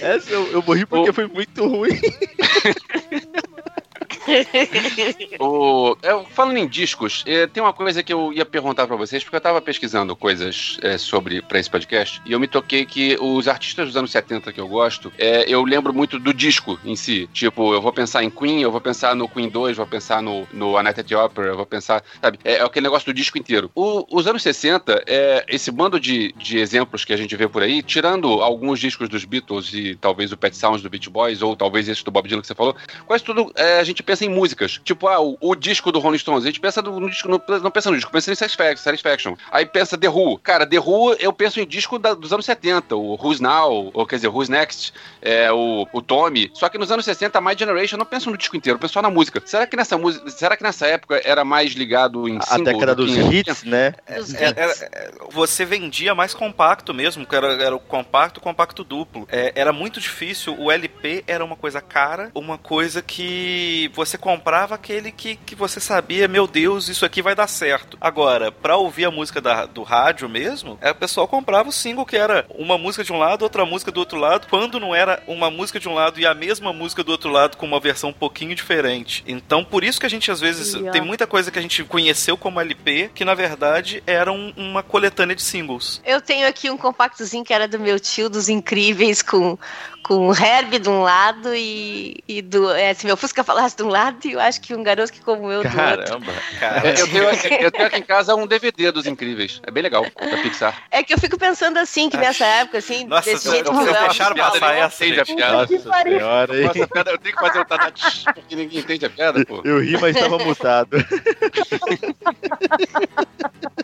Essa eu, eu morri porque foi muito ruim. O, eu, falando em discos, eh, tem uma coisa que eu ia perguntar pra vocês, porque eu tava pesquisando coisas eh, sobre para esse podcast, e eu me toquei que os artistas dos anos 70 que eu gosto, eu lembro muito do disco em si. Tipo, eu vou pensar em Queen, eu vou pensar no Queen 2, vou pensar no, no A the Opera, eu vou pensar, sabe? É, é aquele negócio do disco inteiro. O- os anos 60, é, esse bando de, de exemplos que a gente vê por aí, tirando alguns discos dos Beatles e talvez o Pet Sounds do Beach Boys, ou talvez esse do Bob Dylan que você falou, quase tudo é, a gente pensa em músicas. Tipo, ah, o, o disco do Rolling Stones, a gente pensa no, no disco, no- não pensa no disco, pensa em Satisfaction, Satisfaction. Aí pensa The Who. Cara, The Who, eu penso em disco da- dos anos 70, o Who's Now, ou quer dizer, Who's Next, é, o, o Tommy. Só que nos anos 60, a My Generation, eu não penso no disco inteiro, eu penso só na música. Será que nessa música, será que nessa época era mais ligado em A single década do dos que hits, né? Dos É, era- é, você vendia mais compacto mesmo, que era, era o compacto, compacto duplo. É, era muito difícil, o LP era uma coisa cara, uma coisa que você comprava aquele que, que você sabia, meu Deus, isso aqui vai dar certo. Agora, pra ouvir a música da- do rádio mesmo, é, o pessoal comprava o single que era uma música de um lado, outra música do outro lado, quando não era uma música de um lado e a mesma música do outro lado com uma versão um pouquinho diferente. Então, por isso que a gente às vezes Yeah. tem muita coisa que a gente conheceu como LP, que na verdade era um- uma coletânea de singles. Eu tenho aqui um compactozinho que era do meu tio, dos incríveis, com, com o Herb de um lado e, e do. É, se meu Fusca falasse de um lado, e eu acho que um garoto que como eu do outro. Caramba. Cara, Eu tenho, eu tenho aqui em casa um DVD dos Incríveis. É bem legal, da Pixar. É que eu fico pensando assim, que nessa época, assim, Nossa, desse vocês jeito eu vocês era. deixaram passar essa, Entende a gente. piada? Que pariu. senhora, hein? Nossa, piada, eu tenho que fazer o tadá porque ninguém entende a piada, pô. Eu ri, mas estava mutado.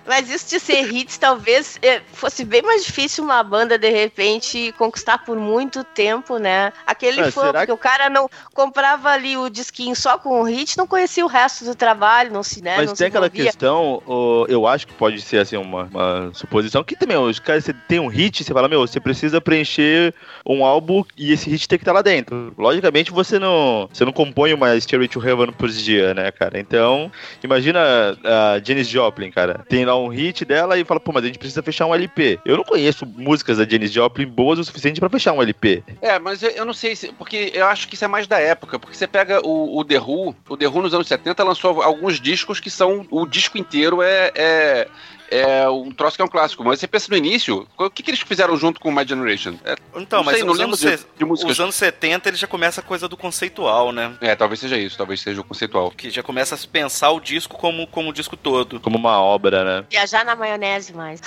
Mas isso de ser hits, talvez é, fosse bem mais difícil uma banda, de repente, conquistar por muito tempo, né? Aquele Ah, fã, porque o cara não comprava ali o disquinho só com o hit, não conhecia o resto do trabalho, não se, né? Mas tem aquela questão, eu acho que pode ser assim uma, uma suposição, que também, os caras, você tem um hit, você fala, meu, você precisa preencher um álbum e esse hit tem que estar lá dentro. Logicamente você não, você não compõe uma Stairway to Heaven por dia, né, cara? Então, imagina a Janis Joplin, cara, tem lá um hit dela e fala, pô, mas a gente precisa fechar um LP. Eu não conheço músicas da Janis Joplin boas o suficiente pra fechar um LP. É, mas eu, eu não sei se. Porque eu acho que isso é mais da época. Porque você pega o, o The Who, o The Who nos anos 70 lançou alguns discos que são. O disco inteiro é. é é um troço que é um clássico, mas você pensa no início, o que, que eles fizeram junto com My Generation? É, Então, não mas sei, não lembro anos, de, de músicas. os anos 70 ele já começa a coisa do conceitual, né? É, talvez seja isso, talvez seja o conceitual. Que já começa a se pensar o disco como, como o disco todo. Como uma obra, né? Viajar na maionese mais.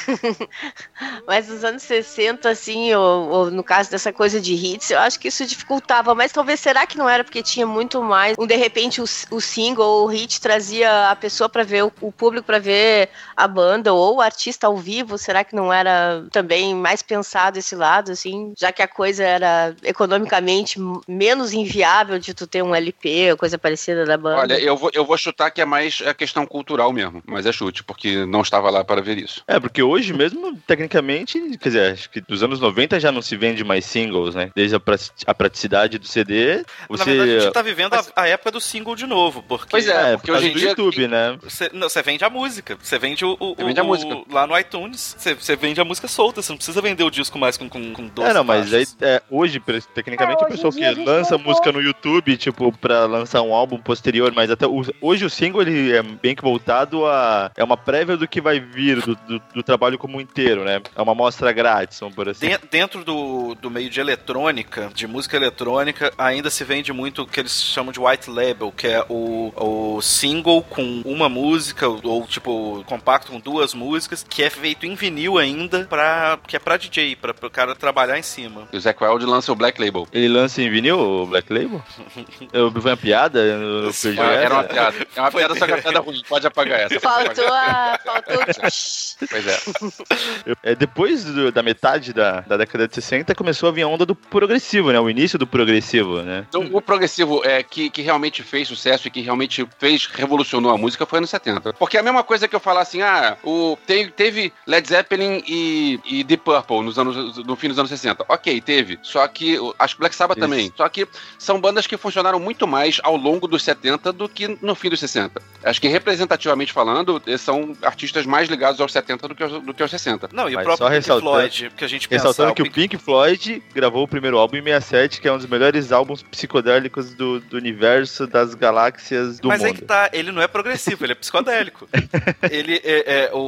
mas nos anos 60, assim, ou, ou no caso dessa coisa de hits, eu acho que isso dificultava. Mas talvez será que não era porque tinha muito mais. Um, de repente, o, o single ou o hit trazia a pessoa para ver, o, o público para ver a banda ou o artista ao vivo? Será que não era também mais pensado esse lado, assim? Já que a coisa era economicamente menos inviável de tu ter um LP ou coisa parecida da banda. Olha, eu vou, eu vou chutar que é mais a questão cultural mesmo, mas é chute, porque não estava lá para ver isso. É, porque hoje mesmo, tecnicamente, quer dizer, acho que dos anos 90 já não se vende mais singles, né? Desde a, pra- a praticidade do CD, Na verdade, a você... gente tá vivendo Mas- a, a época do single de novo, porque Pois é, É, porque hoje em do dia- YouTube, né? você, não, você vende a música, você vende o, o- Você vende a música. lá no iTunes, você, você vende a música solta, você não precisa vender o disco mais com, com, com 12 É, não, mas aí, é, hoje, tecnicamente, É, a hoje em pessoa que a lança não música no YouTube, tipo, pra lançar um álbum posterior, mas até o- hoje o single, ele é bem que voltado a... É uma prévia do que vai vir, do, do, do trabalho como inteiro, né? É uma amostra grátis, vamos por assim. Den- Dentro do, do meio de eletrônica, de música eletrônica, ainda se vende muito o que eles chamam de white label, que é o, o single com uma música, ou tipo, compacto com duas músicas, que é feito em vinil ainda, pra, que é pra DJ, pra, pro cara trabalhar em cima. E o Zac Wild lança o Black Label. Ele lança em vinil, o Black Label? Eu vi uma piada, eu eu Foi- perdi Ah, essa. era uma piada. É uma Foi- piada, só que a piada ruim. Pode apagar essa. Faltou apagar. a. Faltou o. Pois é. É, depois do- da metade da, da década de 60, começou a vir a onda do progressivo, né? O início do progressivo, né? Então, o progressivo é, que, que realmente fez sucesso e que realmente fez, revolucionou a música foi nos 70. Porque é a mesma coisa que eu falar assim, ah, o, teve, teve Led Zeppelin e, e Deep Purple nos anos, no fim dos anos 60. ok, teve. Só que. o- Acho que Black Sabbath Isso. também. Só que são bandas que funcionaram muito mais ao longo dos 70 do que no fim dos 60. Acho que representativamente falando, são artistas mais ligados aos 70 do que aos, do que aos 60. Não, e o Mas próprio só Pink ressaltando- Floyd, que a gente pensa... Ressaltando o que o Pink Floyd gravou o primeiro álbum em 67, que é um dos melhores álbuns psicodélicos do, do universo, das galáxias do Mas aí mundo. que tá, ele não é progressivo, ele é psicodélico. ele é, é, o,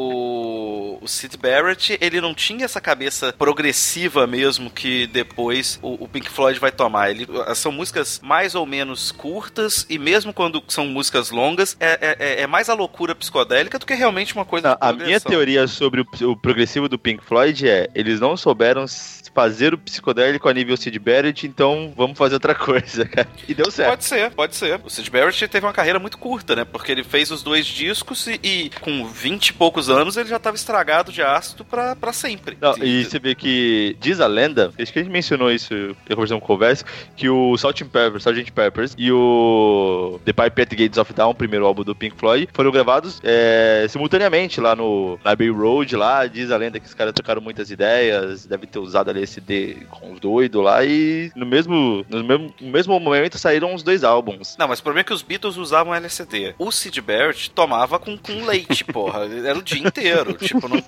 o Sid Barrett, ele não tinha essa cabeça progressiva mesmo que depois o, o Pink Floyd vai tomar. Ele, são músicas mais ou menos curtas e mesmo quando são músicas longas, é, é- é mais a loucura psicodélica do que realmente uma coisa Não, a minha teoria sobre o, o progressivo do Pink Floyd é: eles não souberam s- fazer o psicodélico a nível Sid Barrett, então vamos fazer outra coisa, cara. E deu certo. Pode ser, pode ser. O Sid Barrett teve uma carreira muito curta, né? Porque ele fez os dois discos e, e com 20 e poucos anos ele já tava estragado de ácido pra, pra sempre. Não, e você vê que diz a lenda, acho que a gente mencionou isso em conversão com conversa, que o Sgt. Peppers, Sgt. Peppers e o The Pipe at the Gates of Dawn, o primeiro álbum do Pink Floyd, foram gravados é, simultaneamente lá no na Abbey Road, lá, diz a lenda que os caras trocaram muitas ideias, deve ter usado ali LSD com os doidos lá, e no mesmo, no mesmo, no mesmo momento saíram os dois álbuns. Não, mas o problema é que os Beatles usavam LSD. O Sid Barrett tomava com, com leite, porra. Era o dia inteiro. tipo, não...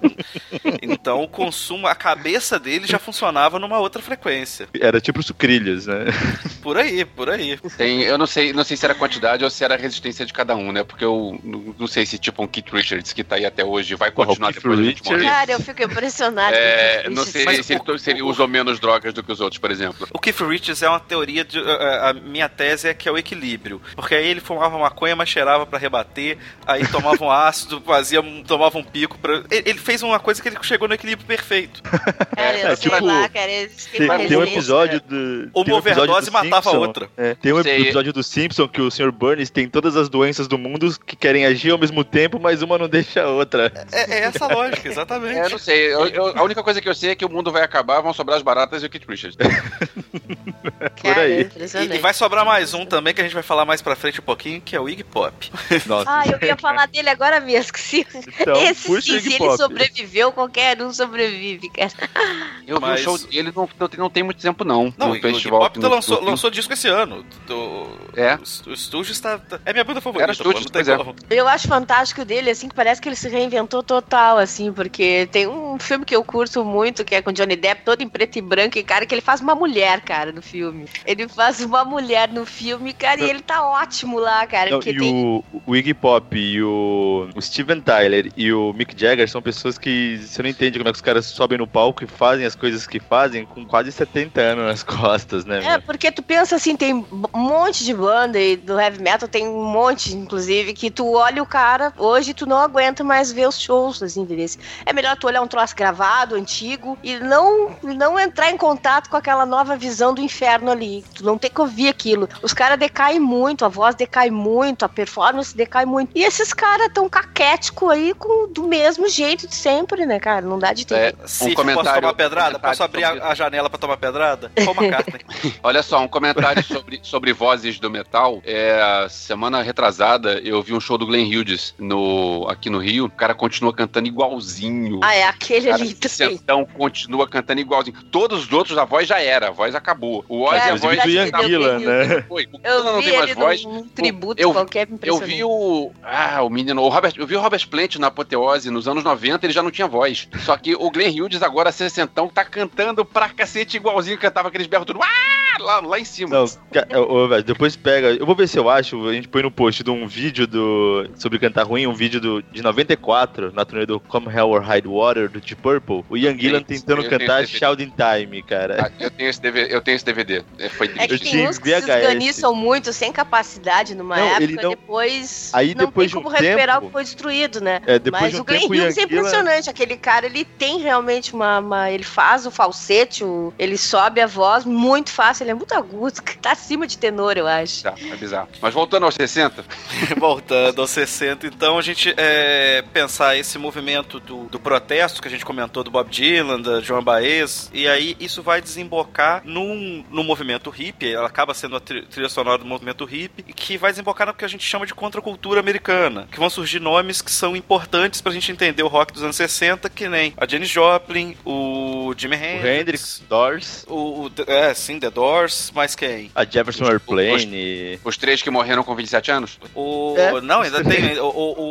Então o consumo, a cabeça dele já funcionava numa outra frequência. Era tipo sucrilhos, né? Por aí, por aí. Tem, eu não sei, não sei se era a quantidade ou se era a resistência de cada um, né? Porque eu não, não sei se tipo um Keith Richards que tá aí até hoje vai continuar Keith depois Richards- morrer. Cara, eu fico impressionada. É, com não isso. sei Mas se, o- ele, se ele usou menos drogas do que os outros, por exemplo. O Keith Richards é uma teoria de. A, a minha tese é que é o equilíbrio. Porque aí ele fumava maconha, mas cheirava pra rebater. Aí tomava um ácido, fazia, tomava um pico. Pra... Ele, ele fez uma coisa que ele chegou no equilíbrio perfeito. Cara, eu É, tipo, lá, cara. Tem, tem um episódio do. Uma um overdose do matava a outra. é, tem um Sei. episódio do Simpson que o Sr. Burns tem todas as doenças do mundo que querem agir ao mesmo tempo, mas uma não deixa a outra. É, é essa a lógica, exatamente. É, eu não sei. Eu- eu- a única coisa que eu sei é que o mundo vai acabar, vão sobrar as baratas e o Keith Richards. por aí. E, e vai sobrar mais um também que a gente vai falar mais pra frente um pouquinho, que é o Iggy Pop. Nossa. Ah, eu ia falar dele agora mesmo, se Então, esse puxa sim, o Iggy se ele Pop. sobreviveu, qualquer um sobrevive, cara. Eu vi Mas- um show dele não, não, tem- não tem muito tempo, não. Não, no o Iggy festival. Pop no- lançou, no- lançou disco esse ano. Do, É. O, o Stooges tá, tá- É minha banda favorita. Era Stooges, pois é. Eu acho fantástico dele, assim, que parece que ele se reinventou total, assim, porque tem um filme que eu curto muito, que é com Johnny Depp, todo em preto e branco, e, cara, que ele faz uma mulher, cara, no filme. Ele faz uma mulher no filme, cara, e ele tá ótimo lá, cara. Não, e tem... o, o Iggy Pop e o, o Steven Tyler e o Mick Jagger são pessoas que você não entende como é que os caras sobem no palco e fazem as coisas que fazem com quase 70 anos nas costas, né? É, meu? porque tu pensa assim, tem um monte de banda e do heavy metal, tem um monte, inclusive, que tu olha o cara, hoje tu não aguenta mais ver os shows, assim, entendeu? É melhor tu olhar um troço gravado, antigo, e não, não entrar em contato com aquela nova visão do inferno ali. Tu não tem que ouvir aquilo. Os caras decaem muito, a voz decai muito, a performance decai muito. E esses caras tão caquético aí com, do mesmo jeito de sempre, né, cara? Não dá de ter. É, Cif, um posso comentário. tomar pedrada? Posso abrir sobre- a, a janela pra tomar pedrada? Paul McCartney. Olha só, um comentário sobre, sobre vozes do metal. É, semana retrasada, eu vi um show do Glenn Hughes no, aqui no Rio. O cara continua cantando igualzinho. Ah, é aquele cara, ali então continua cantando igualzinho. Todos os outros, a voz já era, a voz acabou. O Ozzy, É, a voz do Gillan, Glenn né? foi. O Eu não tem mais voz. num tributo eu- qualquer Eu vi o. Ah, o menino. O Robert, eu vi o Robert Plant na Apoteose nos anos 90, ele já não tinha voz. Só que o Glenn Hughes, agora sessentão, tá cantando pra cacete igualzinho, cantava aqueles berros tudo. Ah! Lá, lá em cima. Não, velho, depois pega. Eu vou ver se eu acho. A gente põe no post de um vídeo do. Sobre cantar ruim, um vídeo do, de 94, na turnê do Come Hell or Hide Water, do Deep Purple. O Ian Gillan tentando cantar Shout in Time, cara. Ah, eu, tenho esse DVD, eu tenho esse DVD. É, Foi É triste. que Eu tem tinha uns que se esganiçam muito, sem capacidade numa Não, ele época, não- depois Aí não depois tem de como um recuperar tempo- o que foi destruído, né? É, depois Mas de um o Glenn tempo, Hughes é Gillan- impressionante, aquele cara, ele tem realmente uma, uma- ele faz o falsete, o- ele sobe a voz muito fácil, ele é muito agudo, tá acima de tenor, eu acho. Tá, é bizarro. Mas voltando aos 60, Voltando aos 60, então a gente é, pensar esse movimento do, do protesto que a gente comentou do Bob Dylan, da Joan Baez, e aí isso vai desembocar num, num movimento hippie, ela acaba sendo a tri- trilha sonora do movimento hippie, e que vai desembocar no que a gente chama de contracultura americana, que vão surgir nomes que são importantes pra gente entender o rock dos anos 60, que nem a Janis Joplin, o Jimi O Hendrix, Hendrix, Doors, o, o- é, sim, The Doors, mas quem? a Jefferson Airplane. os três que morreram com 27 anos, O. É. Não, ainda tem. O, o,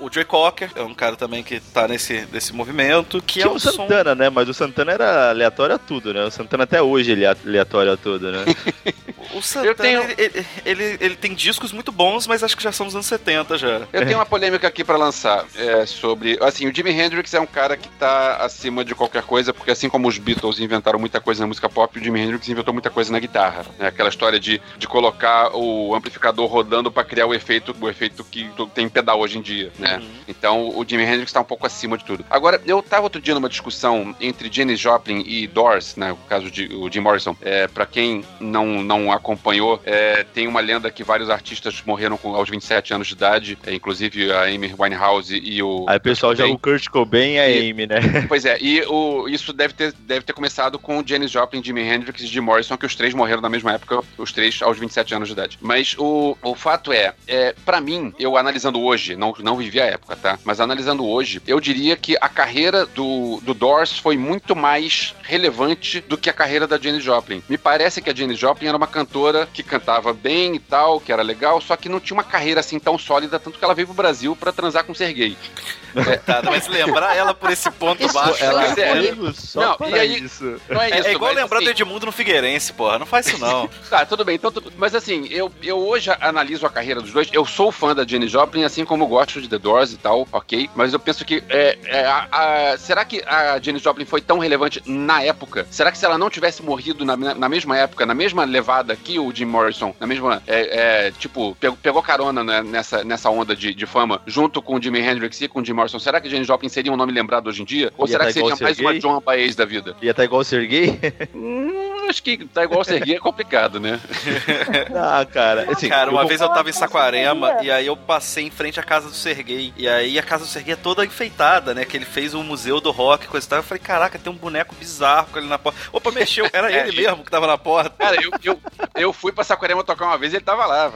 o, o Joey Cocker é um cara também que tá nesse, nesse movimento. Que Tinha é o som. Santana, né? Mas o Santana era aleatório a tudo, né? O Santana até hoje ele é aleatório a tudo, né? O Santana, tenho- ele, ele, ele, ele tem discos muito bons, mas acho que já são dos anos 70 já. Eu tenho uma polêmica aqui pra lançar é, sobre. Assim, o Jimi Hendrix é um cara que tá acima de qualquer coisa, porque assim como os Beatles inventaram muita coisa na música pop, o Jimi Hendrix inventou muita coisa na guitarra. né? Aquela história de, de colocar o amplificador rodando pra criar o efeito, o efeito que tem em pedal hoje em dia, né? Uhum. Então o Jimi Hendrix tá um pouco acima de tudo. Agora, eu tava outro dia numa discussão entre Janis Joplin e Doors, né? O caso de o Jim Morrison. É, para quem não, não acompanhou, é, tem uma lenda que vários artistas morreram com, aos 27 anos de idade, é, inclusive a Amy Winehouse e o. Aí o pessoal joga o Kurt Cobain e a Amy, né? Pois é, e o, isso deve ter, deve ter começado com Janis Joplin, Jimi Hendrix e Jim Morrison, que os três morreram na mesma época, os três aos 27 anos de idade. Mas o, o fato é, é para mim, eu analisando hoje, não, não vivi a época, tá? Mas analisando hoje, eu diria que a carreira do, do Doors foi muito mais relevante do que a carreira da Janis Joplin. Me parece que a Janis Joplin era uma cantora que cantava bem e tal, que era legal, só que não tinha uma carreira assim tão sólida, tanto que ela veio pro Brasil pra transar com Serguei. Tá, mas lembrar ela por esse ponto Isso, baixo. ela- né? é, só Não, para e aí- isso. Não é É, isso, é igual mas, lembrar assim, do Edmundo no Figueirense, porra. Não faz isso não. Tá, tudo bem. Então, tudo- mas assim, eu, eu hoje analiso a carreira dos dois. Eu sou fã da Jenny Joplin, assim como gosto de The Doors e tal, ok? Mas eu penso que. É, é, a- a- será que a Jenny Joplin foi tão relevante na época? Será que se ela não tivesse morrido na, na- na mesma época, na mesma levada que o Jim Morrison, na mesma. é, é, tipo, pegou, pegou carona né, nessa, nessa onda de, de fama, junto com o Jimi Hendrix e com o Jim Morrison, será que Jenny Joplin seria um nome lembrado hoje em dia? Ou Ia será tá que seria mais uma Sergei? John Baez da vida? Ia estar igual o Sergei? Hum, acho que tá igual o Serguei é complicado, né? ah, cara. Assim, Cara, uma eu vez eu tava em Saquarema e aí eu passei em frente à casa do Serguei. E aí a casa do Serguei é toda enfeitada, né? Que ele fez o museu do rock, coisa e tal. Eu falei, caraca, tem um boneco bizarro com ele na porta. Opa, mexeu. Era É, ele mesmo que tava na porta. Cara, eu, eu, eu fui pra Saquarema tocar uma vez e ele tava lá.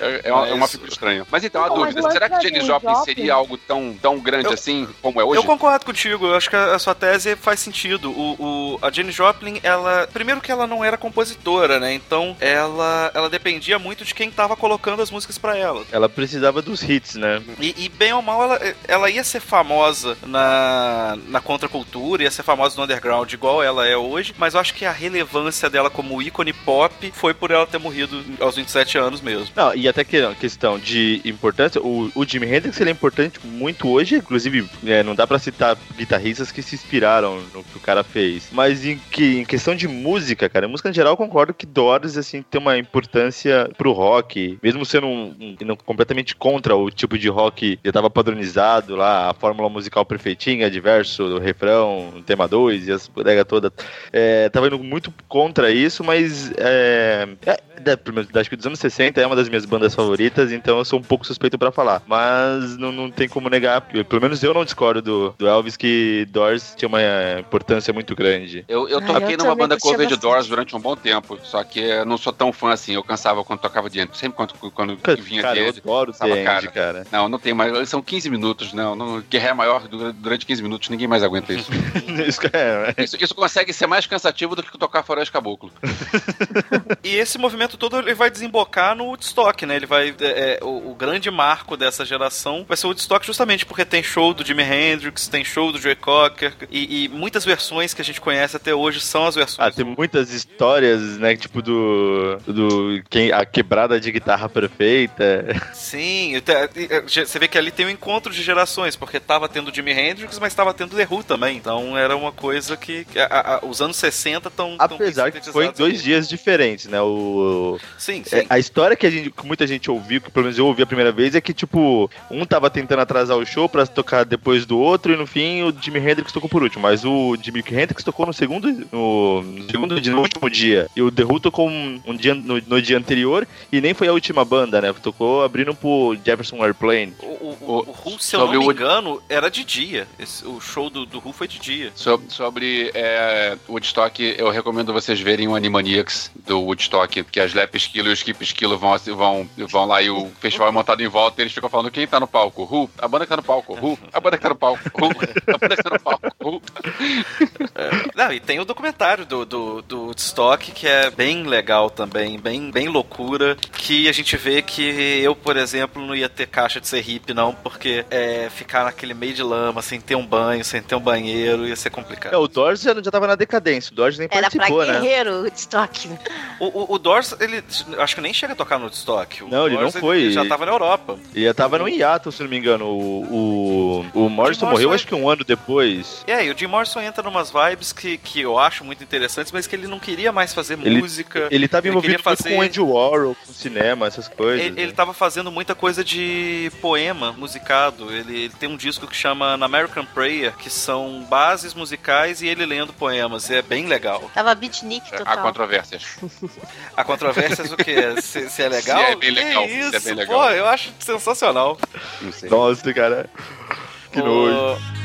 É, é uma, é uma Mas- figura estranha. Mas então, a Não, dúvida, será que da Jenny Janis Joplin seria algo tão, tão grande Eu- assim como é hoje? Eu concordo contigo, eu acho que a, a sua tese faz sentido. O, o- a Jenny Joplin, ela. Primeiro que ela não era compositora, né? Então ela, ela dependia muito de quem tava colocando as músicas pra ela. Ela precisava dos hits, né? E, e bem ou mal, ela, ela ia ser famosa na, na contracultura, ia ser famosa no underground igual ela é hoje, mas eu acho que a relevância dela como ícone pop foi por ela ter morrido aos 27 anos mesmo. Não, e até que questão de importância, o, o Jimi Hendrix ele é importante muito hoje, inclusive é, não dá pra citar guitarristas que se inspiraram no que o cara fez. Mas em, que, em questão de música, cara, música em geral eu concordo que Doors assim tem uma importância pro rock, mesmo sendo um, um- não- completamente contra o tipo de rock que tava padronizado lá, a fórmula musical perfeitinha, diverso, refrão, tema 2 e as bodega toda. É, tava indo muito contra isso, mas é, é, da- acho que dos anos 60 é uma das minhas bandas favoritas, então eu sou um pouco suspeito pra falar. Mas não, não tem como negar, pelo menos eu não discordo do, do Elvis que Doors tinha uma é, importância muito grande. Eu, eu Ah, toquei eu numa banda cover de. Doors durante um bom tempo, só que eu não sou tão fã assim, eu cansava quando tocava de. Sempre quando, quando vinha cara, de eu adoro Tava End, cara. cara. Não, não tem mais. São 15 minutos, não. não guerra é maior dura- durante 15 minutos, ninguém mais aguenta isso. Isso é, isso. Isso consegue ser mais cansativo do que tocar Floresta Caboclo. E esse movimento todo ele vai desembocar no Woodstock, né? Ele vai. é, é, o, o grande marco dessa geração vai ser o Woodstock, justamente porque tem show do Jimi Hendrix, tem show do Joe Cocker, e, e muitas versões que a gente conhece até hoje são as versões. Ah, tem muitas histórias, né? Tipo do. do quem, a quebrada de guitarra perfeita. Sim, é, você vê que ali tem um encontro de gerações, porque tava tendo Jimi Hendrix, mas tava tendo The Who também. Então era uma coisa que. a- a- os anos 60 estão. Apesar que foi em dois dias diferentes, né? O, Sim, sim. É, a história que, a gente- que muita gente ouviu, que pelo menos eu ouvi a primeira vez, é que, tipo, um tava tentando atrasar o show pra tocar depois do outro, e no fim o Jimi Hendrix tocou por último. Mas o Jimi Hendrix tocou no segundo, no, no segundo dia, no último dia. E o The Who tocou um, um dia, no, no dia anterior e nem foi a última banda, né? Tocou abrindo pro Jefferson Airplane. O, o, o, o Who, se eu não me o- engano, era de dia. Esse- o show do, do Who foi de dia. Sobre, sobre é, Woodstock, eu recomendo vocês verem o Animaniacs do Woodstock, que as Lep Esquilo e o Skip Esquilo vão, vão, vão lá e o festival é montado em volta e eles ficam falando quem tá no palco? Who? A banda que tá no palco. Who? A banda que tá no palco. Who? A banda que tá no palco. Who? Não, e tem o documentário do, do, do Woodstock, que é bem legal também, bem, bem loucura, que a gente vê que eu, por exemplo, não ia ter caixa de ser hippie, não, porque é, ficar naquele meio de lama, sem ter um banho, sem ter um banheiro, ia ser complicado. É, o Doors já, já tava na decadência. O Doors nem Era pra participou, né? guerreiro o estoque. O, o, o Doors, ele acho que nem chega a tocar no Woodstock. O Não, ele não foi. já tava na Europa. E já tava no hiato, se não me engano. O, o, o Morrison morreu é- acho que um ano depois. E aí, o Jim Morrison entra numas vibes que, que eu acho muito interessantes, mas que ele não queria mais fazer Ele- música. Ele tava Ele envolvido fazer- com o Andy Warhol, com cinema, essas coisas. Ele, né? ele tava fazendo muita coisa de poema musicado. Ele, ele tem um disco que chama An American Prayer, que são bases musicais e ele lendo poemas. E é bem legal. Tava beatnik Há total. controvérsias. A controvérsia é o quê? Se, se é legal? Se é bem Que legal, se é isso, bem legal. Pô, eu acho sensacional. Não sei. Nossa, cara. Que O- nojo.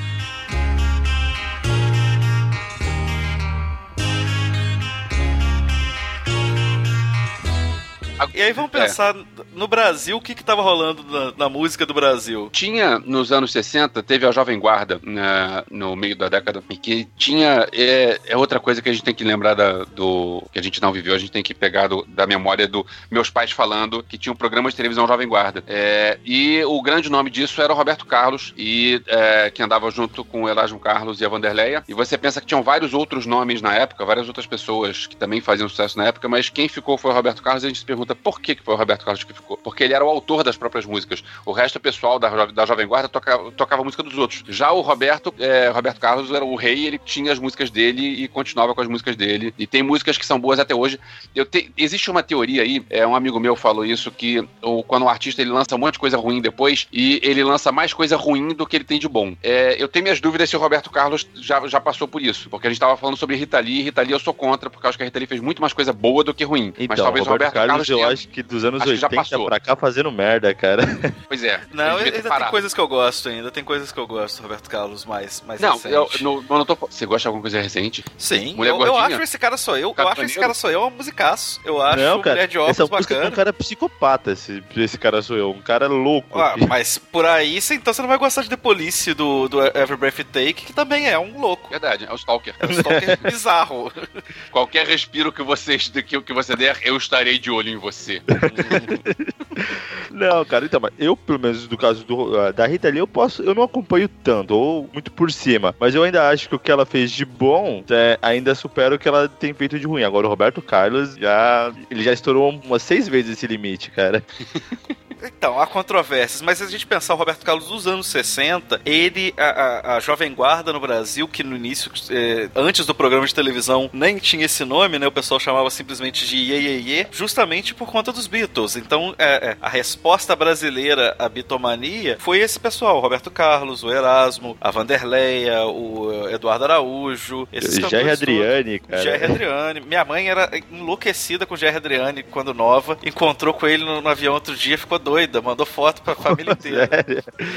E aí vamos pensar no Brasil, o que que tava rolando na, na música do Brasil? Tinha, nos anos 60, teve a Jovem Guarda né, no meio da década, e que tinha. É, é outra coisa que a gente tem que lembrar da- do. que a gente não viveu, a gente tem que pegar do- da memória do meus pais falando que tinha um programa de televisão Jovem Guarda. É, e o grande nome disso era o Roberto Carlos, e é, que andava junto com o Erasmo Carlos e a Vanderleia. E você pensa que tinham vários outros nomes na época, várias outras pessoas que também faziam sucesso na época, mas quem ficou foi o Roberto Carlos, e a gente se pergunta por que, que foi o Roberto Carlos que ficou. Porque ele era o autor das próprias músicas. O resto, o pessoal da, da Jovem Guarda tocava, tocava a música dos outros. Já o Roberto, é, Roberto Carlos era o rei, ele tinha as músicas dele e continuava com as músicas dele. E tem músicas que são boas até hoje. Eu te- existe uma teoria aí, é, um amigo meu falou isso, que quando o artista ele lança um monte de coisa ruim depois e ele lança mais coisa ruim do que ele tem de bom. É, eu tenho minhas dúvidas se o Roberto Carlos já, já passou por isso, porque a gente tava falando sobre Rita Lee, e Rita Lee eu sou contra, porque eu acho que a Rita Lee fez muito mais coisa boa do que ruim. Então, Mas talvez o Roberto, Roberto Carlos, Carlos eu acho que dos anos acho que já 80 passou. pra cá fazendo merda, cara. Pois é. Não, ainda tem coisas que eu gosto ainda. Tem coisas que eu gosto Roberto Carlos mais, mais Não, recente. eu, não, eu não tô. Você gosta de alguma coisa recente? Sim, Mulher eu, eu Gordinha? acho esse cara sou eu. Eu acho esse cara sou eu um musicaço. Eu acho não, cara. Mulher de Óculos Essa tem bacana. um cara psicopata, esse, esse cara sou eu. Um cara louco. Ah, mas por aí, cê- então você não vai gostar de The Police do, do Every Breath You Take, que também é um louco. Verdade, é o Stalker. É um stalker bizarro. Qualquer respiro que você, que, que você der, eu estarei de olho em você. Não, cara, então, mas eu, pelo menos do caso do, ah, da Rita Lee, eu posso, eu não acompanho tanto, ou muito por cima, mas eu ainda acho que o que ela fez de bom é, ainda supera o que ela tem feito de ruim. Agora o Roberto Carlos já, ele já estourou umas seis vezes esse limite, cara. Então, há controvérsias, mas se a gente pensar o Roberto Carlos dos anos 60, ele, a, a- a Jovem Guarda no Brasil, que no início, eh, antes do programa de televisão, nem tinha esse nome, né? O pessoal chamava simplesmente de Iê, Iê, Iê, justamente por conta dos Beatles. Então, é, é, a resposta brasileira à bitomania foi esse pessoal, o Roberto Carlos, o Erasmo, a Vanderleia, o Eduardo Araújo, esses todos. Adriane, cara. Jerry Adriane. Minha mãe era enlouquecida com o Jerry Adriane quando nova. Encontrou com ele no, no avião outro dia, ficou doida, mandou foto pra família inteira.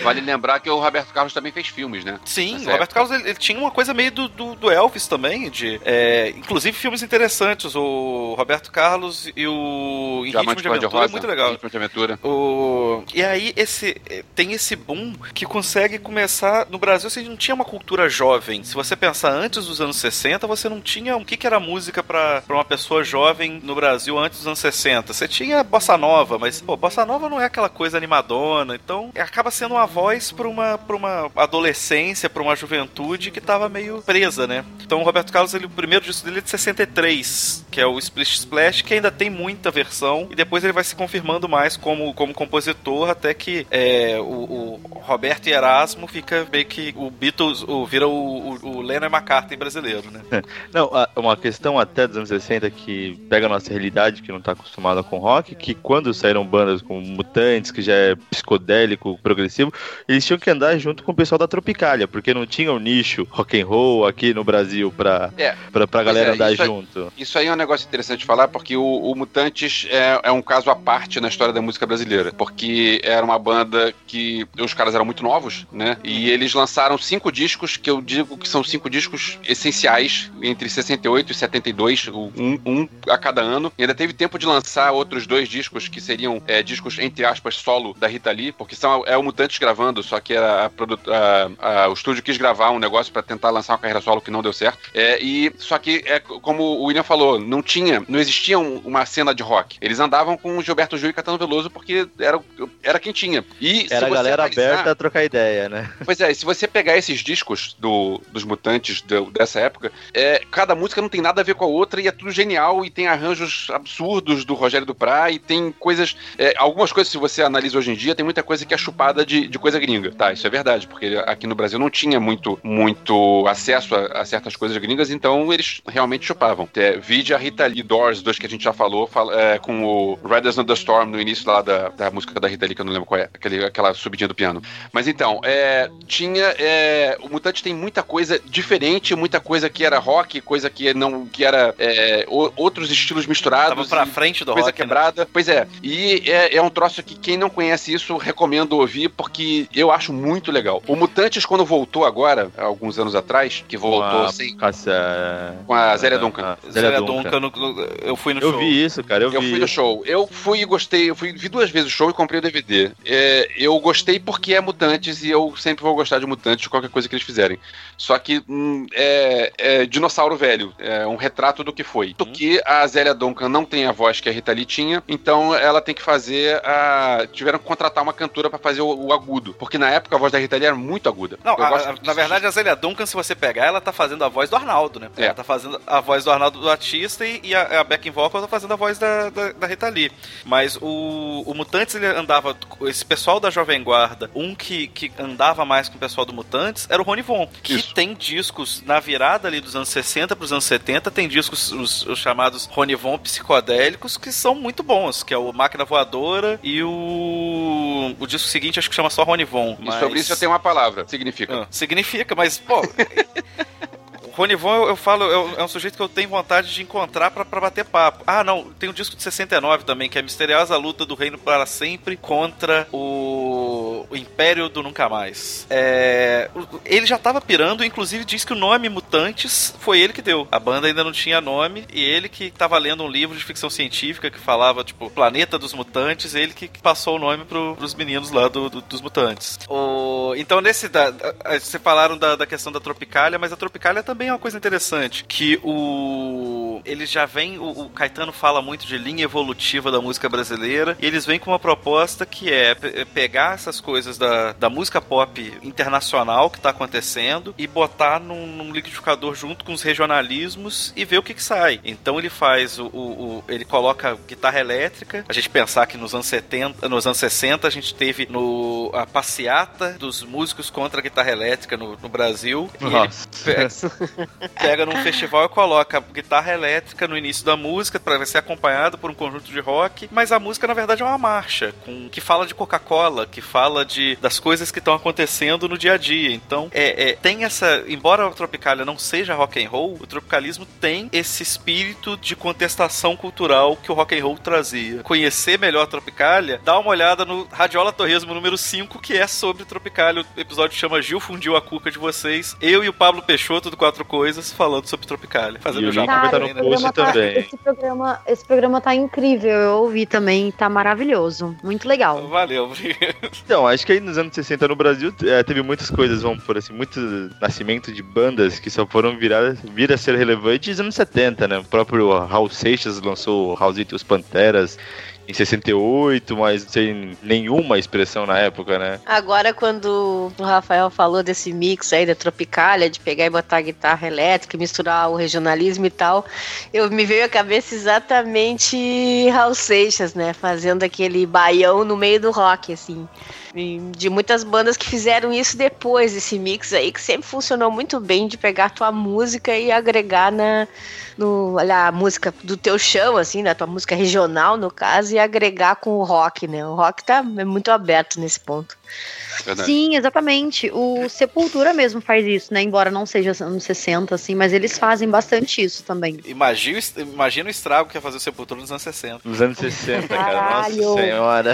Vale lembrar que o Roberto Carlos também fez filmes, né? Sim, Nessa o Roberto época. Carlos ele, ele tinha uma coisa meio do, do, do Elvis também, de é, inclusive filmes interessantes. O Roberto Carlos e o Em Ritmo de Aventura é muito legal. Ritmo de Aventura. O... E aí esse eh, tem esse boom que consegue começar no Brasil. Você não tinha uma cultura jovem. Se você pensar antes dos anos 60, você não tinha o que, que era música pra pra uma pessoa jovem no Brasil antes dos anos 60. Você tinha bossa nova, mas pô, bossa nova não é aquela coisa animadona. Então acaba sendo uma voz pra uma para uma adolescência, pra uma juventude que tava meio presa, né? Então o Roberto Carlos, ele, o primeiro disco dele é de 63, que é o Splish Splash, que ainda tem muita versão e depois ele vai se confirmando mais como, como compositor até que é, o, o Roberto e Erasmo fica meio que o Beatles, o, vira o, o, o Lennon McCartney brasileiro, né? Não, uma questão até dos anos 60 que pega a nossa realidade, que não tá acostumada com rock, que quando saíram bandas como Mutantes, que já é psicodélico, progressivo, eles tinham que andar junto com o pessoal da Tropicália, porque não tinha o nicho rock and roll aqui no Brasil pra, É. pra, pra galera é, andar isso aí- junto. Isso aí é um negócio interessante de falar, porque o, o Mutantes é, é um caso à parte na história da música brasileira. Porque era uma banda que os caras eram muito novos, né? E eles lançaram cinco discos, que eu digo que são cinco discos essenciais, entre 68 e 72, um, um a cada ano. E ainda teve tempo de lançar outros dois discos, que seriam é, discos, entre aspas, solo da Rita Lee, porque são, é o Mutantes gravando, só que a, a a- o estúdio quis gravar um negócio pra tentar lançar uma carreira solo que não deu certo. É, e só que é como o William falou, não tinha, não existia um- uma cena de rock. Eles andavam com o Gilberto Gil e Catano Veloso porque era, era quem tinha. E Era a galera analisar- aberta a trocar ideia, né? Pois é, se você pegar esses discos do, dos Mutantes do- dessa época, é, cada música não tem nada a ver com a outra e é tudo genial e tem arranjos absurdos do Rogério Duprá e tem coisas. é, algumas coisas, se você analisa hoje em dia, tem muita coisa que é chupada de, de coisa gringa. Tá, isso é verdade, porque aqui no Brasil não tinha muito, muito acesso a, a certas coisas gringas, então eles realmente chupavam. É, vide a Rita Lee Doors, dois que a gente já falou, fala- é, com o Riders on the Storm no início lá da, da música da Rita Lee, que eu não lembro qual é, aquele, aquela subidinha do piano. Mas então, é, tinha. é, o Mutante tem muita coisa diferente, muita coisa que era rock, coisa que não. que era é, outros estilos misturados. Tava pra frente do coisa rock, né? quebrada. Pois é. E é, é um troço que quem não conhece isso, recomendo ouvir, porque eu acho muito legal. O Mutantes, quando voltou agora, alguns anos atrás, que voltou Com a- sem. com essa- Com a Zélia Duncan. a Zélia Zélia Duncan, no- eu fui no Eu show. vi isso, cara, eu, Eu vi. fui no show. Eu fui e gostei. Eu fui, vi duas vezes o show e comprei o DVD. É, eu gostei porque é Mutantes e eu sempre vou gostar de Mutantes, de qualquer coisa que eles fizerem. Só que hum, é, é dinossauro velho. É um retrato do que foi. Porque a Zélia Duncan não tem a voz que a Rita Lee tinha, então ela tem que fazer a. Tiveram que contratar uma cantora pra fazer o, o agudo. Porque na época a voz da Rita Lee era muito aguda. Não, a- a- na verdade, a Zélia Duncan, se você pegar, ela tá fazendo a voz do Arnaldo, né? É. Ela tá fazendo a voz do Arnaldo do Batista e, e a, a backing vocal tá fazendo a voz da, da, da Rita Lee. Mas o, o Mutantes, ele andava. Esse pessoal da Jovem Guarda, um que, que andava mais com o pessoal do Mutantes, era o Rony Von, que Isso. tem discos na virada ali dos anos 60 pros anos 70, tem discos, os, os chamados Rony Von psicodélicos, que são muito bons, que é o Máquina Voadora e o. O disco seguinte acho que chama só Rony Von. E mas- sobre isso eu tenho uma palavra. Significa. ah, significa, mas, pô. o Rony Von, eu, eu falo, eu- é um sujeito que eu tenho vontade de encontrar pra, pra bater papo. Ah, não, tem um disco de 69 também, que é a misteriosa luta do reino para sempre contra o, o Império do Nunca Mais. É, ele já tava pirando, inclusive diz que o nome Mutantes foi ele que deu. A banda ainda não tinha nome, e ele que tava lendo um livro de ficção científica que falava, tipo, Planeta dos Mutantes, ele que passou o nome pro, pros meninos lá do, do- dos Mutantes. O, então, nesse. Da, da- você falaram da, da questão da Tropicália, mas a Tropicália também é uma coisa interessante. Que o. Eles já vêm. O, o Caetano fala muito de linha evolutiva da música brasileira. E eles vêm com uma proposta que é pe- pegar essas coisas da, da música pop internacional que tá acontecendo e botar num, num liquidificador junto com os regionalismos e ver o que, que sai. Então ele faz o, o- o- ele coloca guitarra elétrica. A gente pensar que nos anos 70, nos anos 60 a gente teve no a passeata dos músicos contra a guitarra elétrica no, no Brasil. E ele Nossa. pe- pega num festival e coloca guitarra elétrica no início da música para ser acompanhado por um conjunto de rock, mas a música na verdade é uma marcha com que fala de Coca-Cola, que fala de das coisas que estão acontecendo no dia a dia. Então, é, é, tem essa, embora o Tropicália não seja rock and roll, o tropicalismo tem esse espírito de contestação cultural que o rock and roll trazia. Conhecer melhor a Tropicália, dá uma olhada no Radiola Torresmo número 5, que é sobre Tropicália. O episódio chama Gil fundiu a cuca de vocês. Eu e o Pablo Peixoto do Quatro Coisas falando sobre Tropicália. Fazendo E estar também, no esse post programa, tá, também. esse, programa, esse programa tá incrível. Eu ouvi também, tá maravilhoso. Muito legal. Valeu. Então, acho que aí nos anos 60 no Brasil é, teve muitas coisas, vamos por assim, muito nascimento de bandas que só foram virar, vir a ser relevantes nos anos 70, né? O próprio Raul Seixas lançou Raulzito e os Panteras em 68, mas sem nenhuma expressão na época, né? Agora, quando o Rafael falou desse mix aí da Tropicália, de pegar e botar a guitarra elétrica, e misturar o regionalismo e tal, eu me veio à cabeça exatamente Raul Seixas, né? Fazendo aquele baião no meio do rock, assim. De muitas bandas que fizeram isso depois, esse mix aí, que sempre funcionou muito bem de pegar a tua música e agregar na, no, olha, a música do teu chão, assim, da tua música regional, no caso, e agregar com o rock, né? O rock tá é muito aberto nesse ponto. Verdade. Sim, exatamente. O Sepultura mesmo faz isso, né? Embora não seja anos 60, assim, mas eles fazem bastante isso também. Imagina, o- imagina o estrago que ia fazer o Sepultura nos anos 60. Nos anos 60, cara. Caralho. Nossa senhora.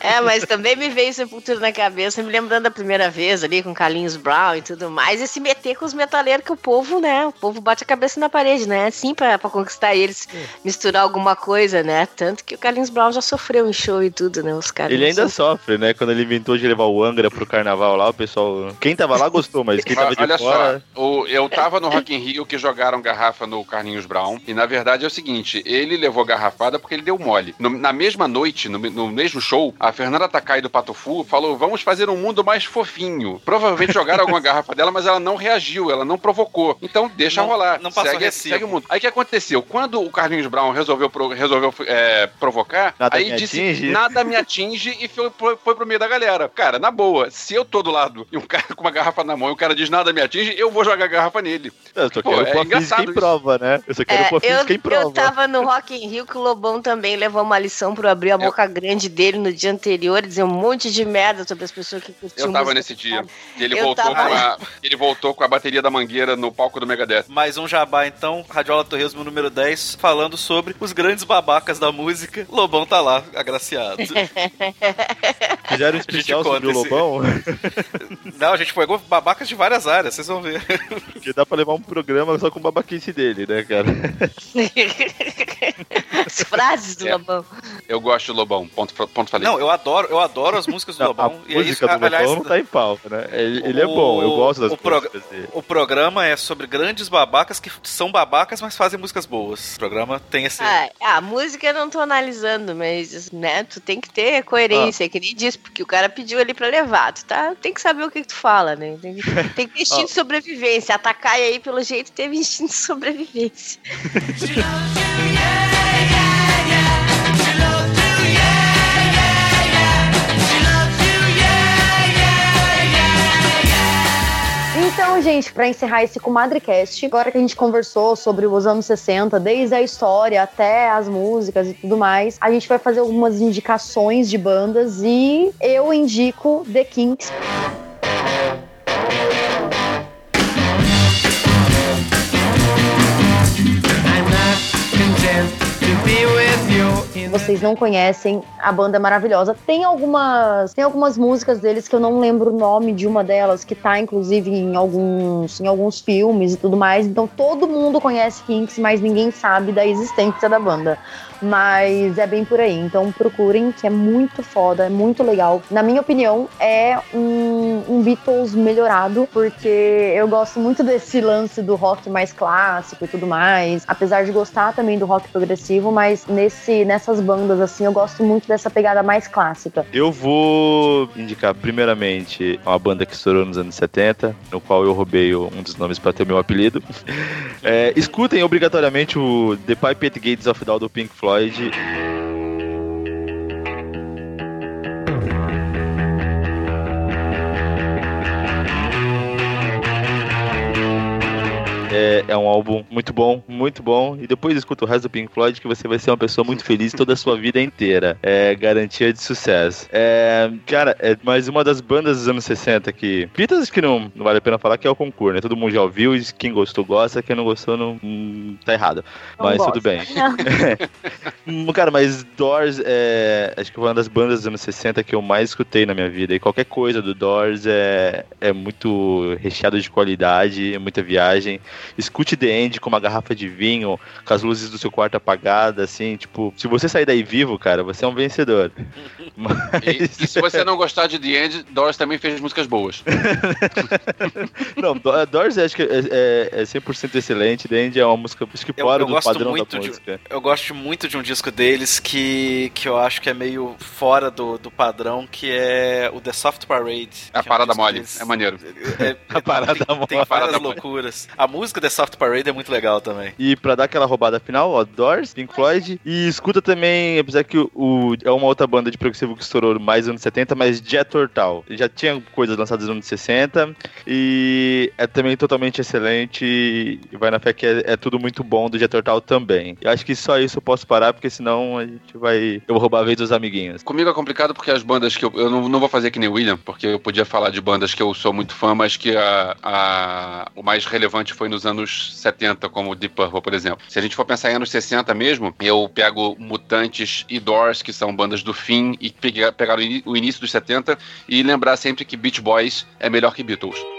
É, mas também me veio Sepultura na cabeça, me lembrando da primeira vez ali com Carlinhos Brown e tudo mais, e se meter com os metaleiros que o povo, né? O povo bate a cabeça na parede, né? Assim pra, pra conquistar eles, misturar alguma coisa, né? Tanto que o Carlinhos Brown já sofreu em show e tudo, né? Os caras. Ele ainda sofre, né? Quando ele inventou de levar o Angra pro carnaval lá, o pessoal. Quem tava lá gostou, mas quem tava de Olha fora. só, o- eu tava no Rock in Rio que jogaram garrafa no Carlinhos Brown, e na verdade é o seguinte, ele levou garrafada porque ele deu mole. No- na mesma noite, no, no mesmo show, a Fernanda Takai do Patufu falou, vamos fazer um mundo mais fofinho. Provavelmente jogaram alguma garrafa dela, mas ela não reagiu, ela não provocou. Então deixa Não- rolar. não passou segue, recibo. segue o mundo. Aí o que aconteceu? Quando o Carlinhos Brown resolveu, resolveu é, provocar, Nada aí me disse, atinge. nada me atinge e foi, foi, foi pro meio da galera. Cara, na boa, se eu tô do lado e um cara com uma garrafa na mão e o cara diz nada me atinge, eu vou jogar a garrafa nele. Eu só Pô, quero é pôr física em prova, né? Eu só quero É, pôr física em prova. eu tava no Rock in Rio que o Lobão também levou uma lição pro abrir a boca grande dele no dia anterior e dizer um monte de merda sobre as pessoas que curtiam Eu tava nesse dia. E ele Eu voltou, tava com a, ele voltou com a bateria da mangueira no palco do Megadeth. Mais um jabá, então, Radiola Torresmo número 10, falando sobre os grandes babacas da música. Lobão tá lá, agraciado. Fizeram um especial sobre o esse- Lobão, Não, a gente pegou babacas de várias áreas, vocês vão ver. que dá pra levar um programa só com babaquice dele, né, cara? As frases do É. Lobão. Eu gosto do Lobão, ponto, ponto falei. Não, eu adoro, eu adoro as músicas do Não, Lobão. a música do aliás, Lobão não tá em pauta, né? Ele, ele é o- bom, eu gosto das o prog- músicas dele. O programa é sobre grandes babacas que são babacas, mas fazem músicas boas. O programa tem esse. Ah, a música eu não tô analisando, mas, né, tu tem que ter coerência, que nem disse, porque o cara pediu ali pra levar. Tu tá, tem que saber o que, que tu fala, né? Tem, que- tem que ter instinto de sobrevivência. Atacar aí, pelo jeito, teve instinto de sobrevivência. Então, gente, pra encerrar esse Comadrecast, agora que a gente conversou sobre os anos 60, desde a história até as músicas e tudo mais, a gente vai fazer algumas indicações de bandas e eu indico The Kinks. Vocês não conhecem, a banda maravilhosa. Tem algumas, tem algumas músicas deles que eu não lembro o nome de uma delas, que tá inclusive em alguns, em alguns filmes e tudo mais. Então todo mundo conhece Kinks, mas ninguém sabe da existência da banda. Mas é bem por aí. Então procurem, que é muito foda, é muito legal. Na minha opinião, é um, um Beatles melhorado, porque eu gosto muito desse lance do rock mais clássico e tudo mais. Apesar de gostar também do rock progressivo, mas nesse, nessas bandas, assim, eu gosto muito dessa pegada mais clássica. Eu vou indicar primeiramente uma banda que estourou nos anos 70, no qual eu roubei um dos nomes para ter meu apelido. É, escutem obrigatoriamente o The Pipe at Gates of Dawn do Pink Floyd. 怀疑自。É, é um álbum muito bom, muito bom. E depois escuta o resto do Pink Floyd, que você vai ser uma pessoa muito feliz toda a sua vida inteira. É garantia de sucesso. É, cara, é mais uma das bandas dos anos 60 que. Beatles que não, não vale a pena falar que é o concurso, né? Todo mundo já ouviu, e quem gostou gosta, quem não gostou não hum, tá errado. Não Mas tudo bem. Cara, mas Doors é. Acho que foi uma das bandas dos anos 60 que eu mais escutei na minha vida. E qualquer coisa do Doors é, é muito recheado de qualidade, é muita viagem. Escute The End com uma garrafa de vinho, com as luzes do seu quarto apagadas, assim, tipo, se você sair daí vivo, cara, você é um vencedor. Mas. E, e se você não gostar de The End, Doors também fez músicas boas. Não, Do- Doors acho que é, é, é 100% excelente. The End é uma música, acho que fora eu do gosto padrão muito da de- música. Eu gosto muito de um disco deles que, que eu acho que é meio fora do, do padrão, que é o The Soft Parade. A é um parada mole, deles. é maneiro. É- A parada tem, tem mole. várias Parada mole. loucuras. A música música The Soft Parade é muito legal também. E pra dar aquela roubada final, ó, Doors, Pink Floyd. E escuta também, apesar que o, o- é uma outra banda de progressivo que estourou mais nos anos 70, mas Jet Tortal. Já tinha coisas lançadas nos anos 60 e é também totalmente excelente. E vai na fé que é, é tudo muito bom do Jet Tortal também. Eu acho que só isso eu posso parar, porque senão a gente vai. Eu vou roubar a vez dos amiguinhos. Comigo é complicado porque as bandas que eu. Eu não, não vou fazer que nem o William, porque eu podia falar de bandas que eu sou muito fã, mas que a, a- o mais relevante foi nos anos 70, como Deep Purple, por exemplo. Se a gente for pensar em anos 60 mesmo, eu pego Mutantes e Doors, que são bandas do fim, e pegar, o início dos 70 e lembrar sempre que Beach Boys é melhor que Beatles.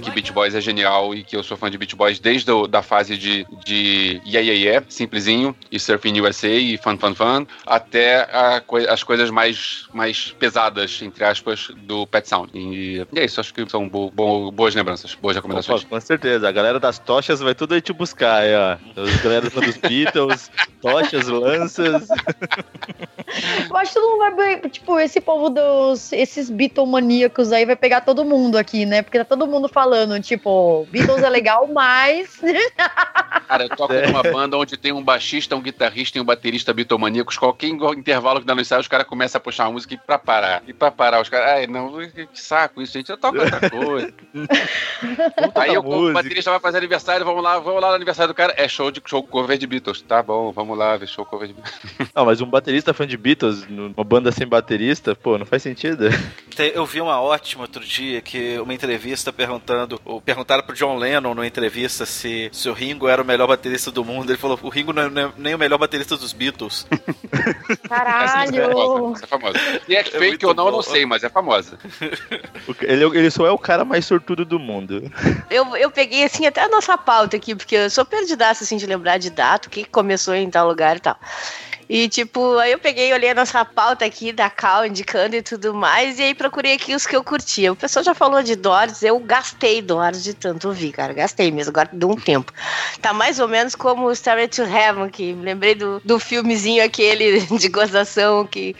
Que Beach Boys é genial e que eu sou fã de Beach Boys desde a da fase de, de Yeah Yeah Yeah, simplesinho, e Surfing USA e Fun Fun Fun, até a as coisas mais, mais pesadas, entre aspas, do Pet Sound. E, e é isso, acho que são bo- bo- boas lembranças, boas recomendações. Opa, com certeza, a galera das tochas vai tudo aí te buscar, aí, ó. Os galera dos Beatles, tochas, lanças. Eu acho que todo mundo vai. Tipo, esse povo dos. Esses Beatlemaníacos aí vai pegar todo mundo aqui, né? Porque tá todo mundo falando, tipo, Beatles é legal, mas. Cara, eu toco É. numa banda onde tem um baixista, um guitarrista e um baterista bitomaníacos. Qualquer intervalo que dá no ensaio, os caras começam a puxar uma música e pra parar. E pra parar, os caras, ai, não, que saco isso, gente. Eu toco outra coisa. Aí eu, o baterista vai fazer aniversário, vamos lá, vamos lá no aniversário do cara. É show de show cover de Beatles. Tá bom, vamos lá ver show cover de Beatles. Não, mas um baterista fã de Beatles, numa banda sem baterista, pô, não faz sentido. Eu vi uma ótima outro dia que uma entrevista perguntando, ou perguntaram pro John Lennon numa entrevista se, se o Ringo era o melhor baterista do mundo. Ele falou: o Ringo não é nem- nem o melhor baterista dos Beatles. Essa é famosa. Caralho! Essa é famosa. E é fake muito ou não, eu não sei, mas é famosa. Ele, ele só é o cara mais sortudo do mundo. Eu, eu peguei, assim, até a nossa pauta aqui, porque eu sou perdidaça, assim, de lembrar de data, o que começou em tal lugar e tal. E, tipo, aí eu peguei, olhei a nossa pauta aqui da Cal, indicando e tudo mais, e aí procurei aqui os que eu curtia. O pessoal já falou de Doors, eu gastei Doors de tanto ouvir, cara, gastei mesmo, agora deu um tempo. Tá mais ou menos como o Starry to Heaven, que lembrei do, do filmezinho aquele de gozação que...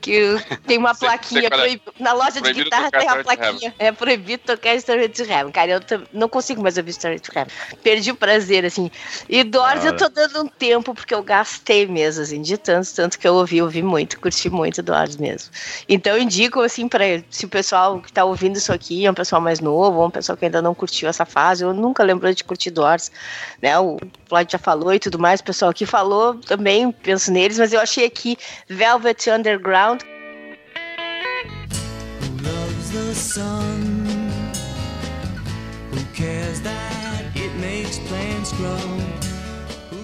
Que tem uma plaquinha proib- na loja de Proibido guitarra tocar tem a Starry to plaquinha. É proibido tocar Story to Heaven. Cara, eu não consigo mais ouvir Story to Heaven. Perdi o prazer, assim. E Doors eu tô dando um tempo, porque eu gastei mesmo, assim, de tanto, tanto que eu ouvi, ouvi muito, curti muito Doors mesmo. Então eu indico, assim, pra se o pessoal que tá ouvindo isso aqui é um pessoal mais novo, ou um pessoal que ainda não curtiu essa fase, eu nunca lembrou de curtir Doors, né? O Floyd já falou e tudo mais, o pessoal aqui falou, também penso neles, mas eu achei aqui Velvet Underground, the sun?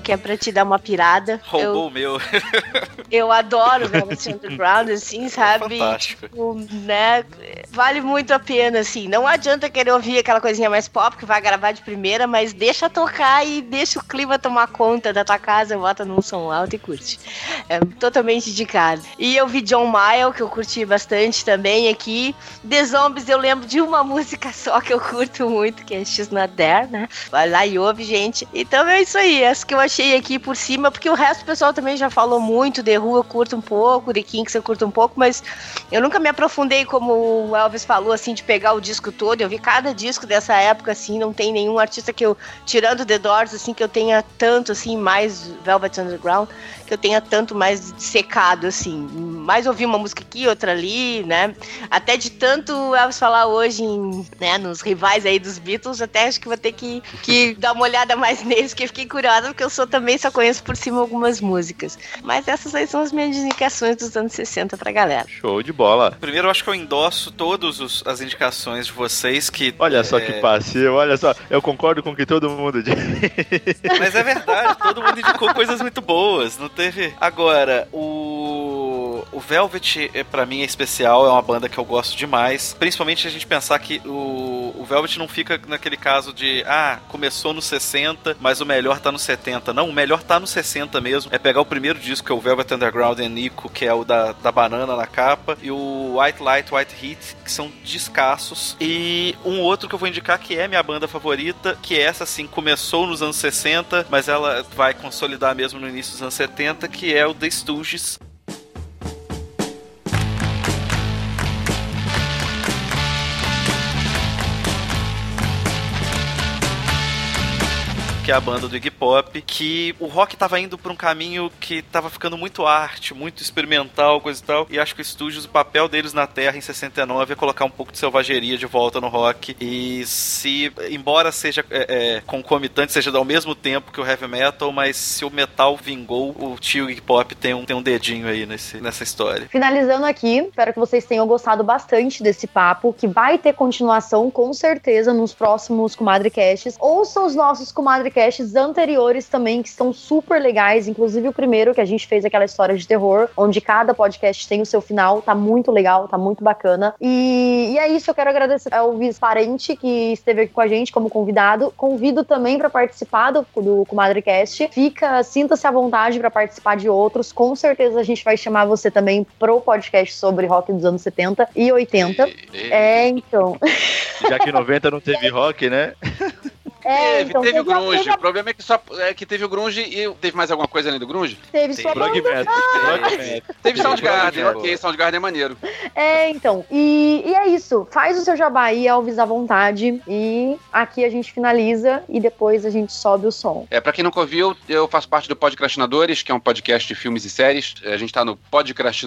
Que é pra te dar uma pirada. Roubou o meu. eu adoro Velvet Underground, assim, sabe? Fantástico. Tipo, né? Vale muito a pena, assim. Não adianta querer ouvir aquela coisinha mais pop que vai gravar de primeira, mas deixa tocar e deixa o clima tomar conta da tua casa, bota num som alto e curte. É totalmente indicado. E eu vi John Mayer, que eu curti bastante também aqui. The Zombies, eu lembro de uma música só que eu curto muito, que é She's Not There, né? Vai lá e ouve, gente. Então é isso aí, essa que eu achei aqui por cima, porque o resto do pessoal também já falou muito. The Who eu curto um pouco, The Kinks eu curto um pouco, mas eu nunca me aprofundei, como o Elvis falou, assim, de pegar o disco todo. Eu vi cada disco dessa época, assim, não tem nenhum artista que eu, tirando The Doors, assim, que eu tenha tanto, assim, mais Velvet Underground, que eu tenha tanto mais secado, assim. Mais ouvi uma música aqui, outra ali, né? Até de tanto Elvis falar hoje em, né, nos rivais aí dos Beatles, até acho que vou ter que, que dar uma olhada mais neles, que fiquei curiosa, porque eu sou também só conheço por cima algumas músicas. Mas essas aí são as minhas indicações dos anos 60 pra galera. Show de bola. Primeiro, eu acho que eu endosso todas os- as indicações de vocês que. Olha só é, que passivo, olha só. Eu concordo com o que todo mundo diz. Mas é verdade, todo mundo indicou coisas muito boas, não teve. Agora, o. O Velvet, é, pra mim, é especial, é uma banda que eu gosto demais. Principalmente a gente pensar que o, o Velvet não fica naquele caso de, ah, começou no 60, mas o melhor tá no 70. Não, o melhor tá no 60 mesmo. É pegar o primeiro disco, que é o Velvet Underground and Nico, que é o da, da banana na capa, e o White Light, White Heat, que são descassos. E um outro que eu vou indicar que é minha banda favorita, que é essa, assim, começou nos anos 60, mas ela vai consolidar mesmo no início dos anos 70, que é o The Stooges. É a banda do Iggy Pop, que o rock tava indo por um caminho que tava ficando muito arte, muito experimental, coisa e tal, e acho que o Studios, o papel deles na Terra em 69 é colocar um pouco de selvageria de volta no rock, e se, embora seja é, é, concomitante, seja ao mesmo tempo que o heavy metal, mas se o metal vingou, o tio Iggy Pop tem um, tem um dedinho aí nesse, nessa história. Finalizando aqui, espero que vocês tenham gostado bastante desse papo, que vai ter continuação com certeza nos próximos Comadre Casts. Ouçam os nossos Comadre podcasts anteriores também que estão super legais, inclusive o primeiro que a gente fez aquela história de terror, onde cada podcast tem o seu final, tá muito legal, tá muito bacana. E, e é isso, eu quero agradecer ao Viz Parente que esteve aqui com a gente como convidado. Convido também para participar do, do Comadrecast. Fica, sinta-se à vontade para participar de outros. Com certeza a gente vai chamar você também pro podcast sobre rock dos anos 70 e 80. E- e- É, então. Já que 90 não teve rock, né? É, teve, então, teve o teve a- grunge. teve a- O problema é que só é que teve o grunge e teve mais alguma coisa além do grunge? Teve sua Prog banda. metal. Prog metal. Teve Soundgarden, Prog ok. Soundgarden é maneiro. É, então. E, e é isso. Faz o seu jabá aí, Elvis, à vontade. E aqui a gente finaliza e depois a gente sobe o som. É, pra quem nunca ouviu, eu faço parte do Podcrastinadores, que é um podcast de filmes e séries. A gente tá no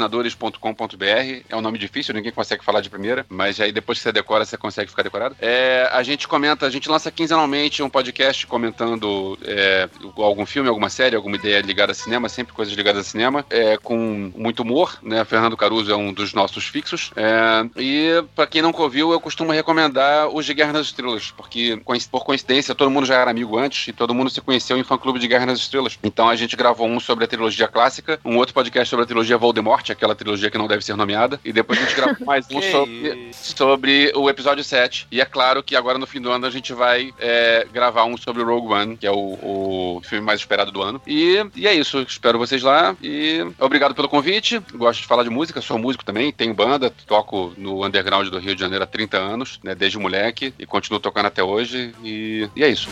podcrastinadores.com.br. É um nome difícil, ninguém consegue falar de primeira, mas aí depois que você decora, você consegue ficar decorado. É, a gente comenta, a gente lança quinzenalmente um podcast comentando é, algum filme, alguma série, alguma ideia ligada a cinema, sempre coisas ligadas a cinema, é, com muito humor, né? Fernando Caruso é um dos nossos fixos. É, e pra quem nunca ouviu, eu costumo recomendar os de Guerra nas Estrelas, porque por coincidência todo mundo já era amigo antes e todo mundo se conheceu em fã clube de Guerra nas Estrelas. Então a gente gravou um sobre a trilogia clássica, um outro podcast sobre a trilogia Voldemort, aquela trilogia que não deve ser nomeada, e depois a gente gravou mais um sobre, sobre o episódio 7. E é claro que agora no fim do ano a gente vai é, gravar um sobre o Rogue One, que é o, o filme mais esperado do ano. E, e é isso, espero vocês lá e obrigado pelo convite. Gosto de falar de música, sou músico também, tenho banda, toco no underground do Rio de Janeiro há 30 anos, né, desde moleque, e continuo tocando até hoje. E, e é isso.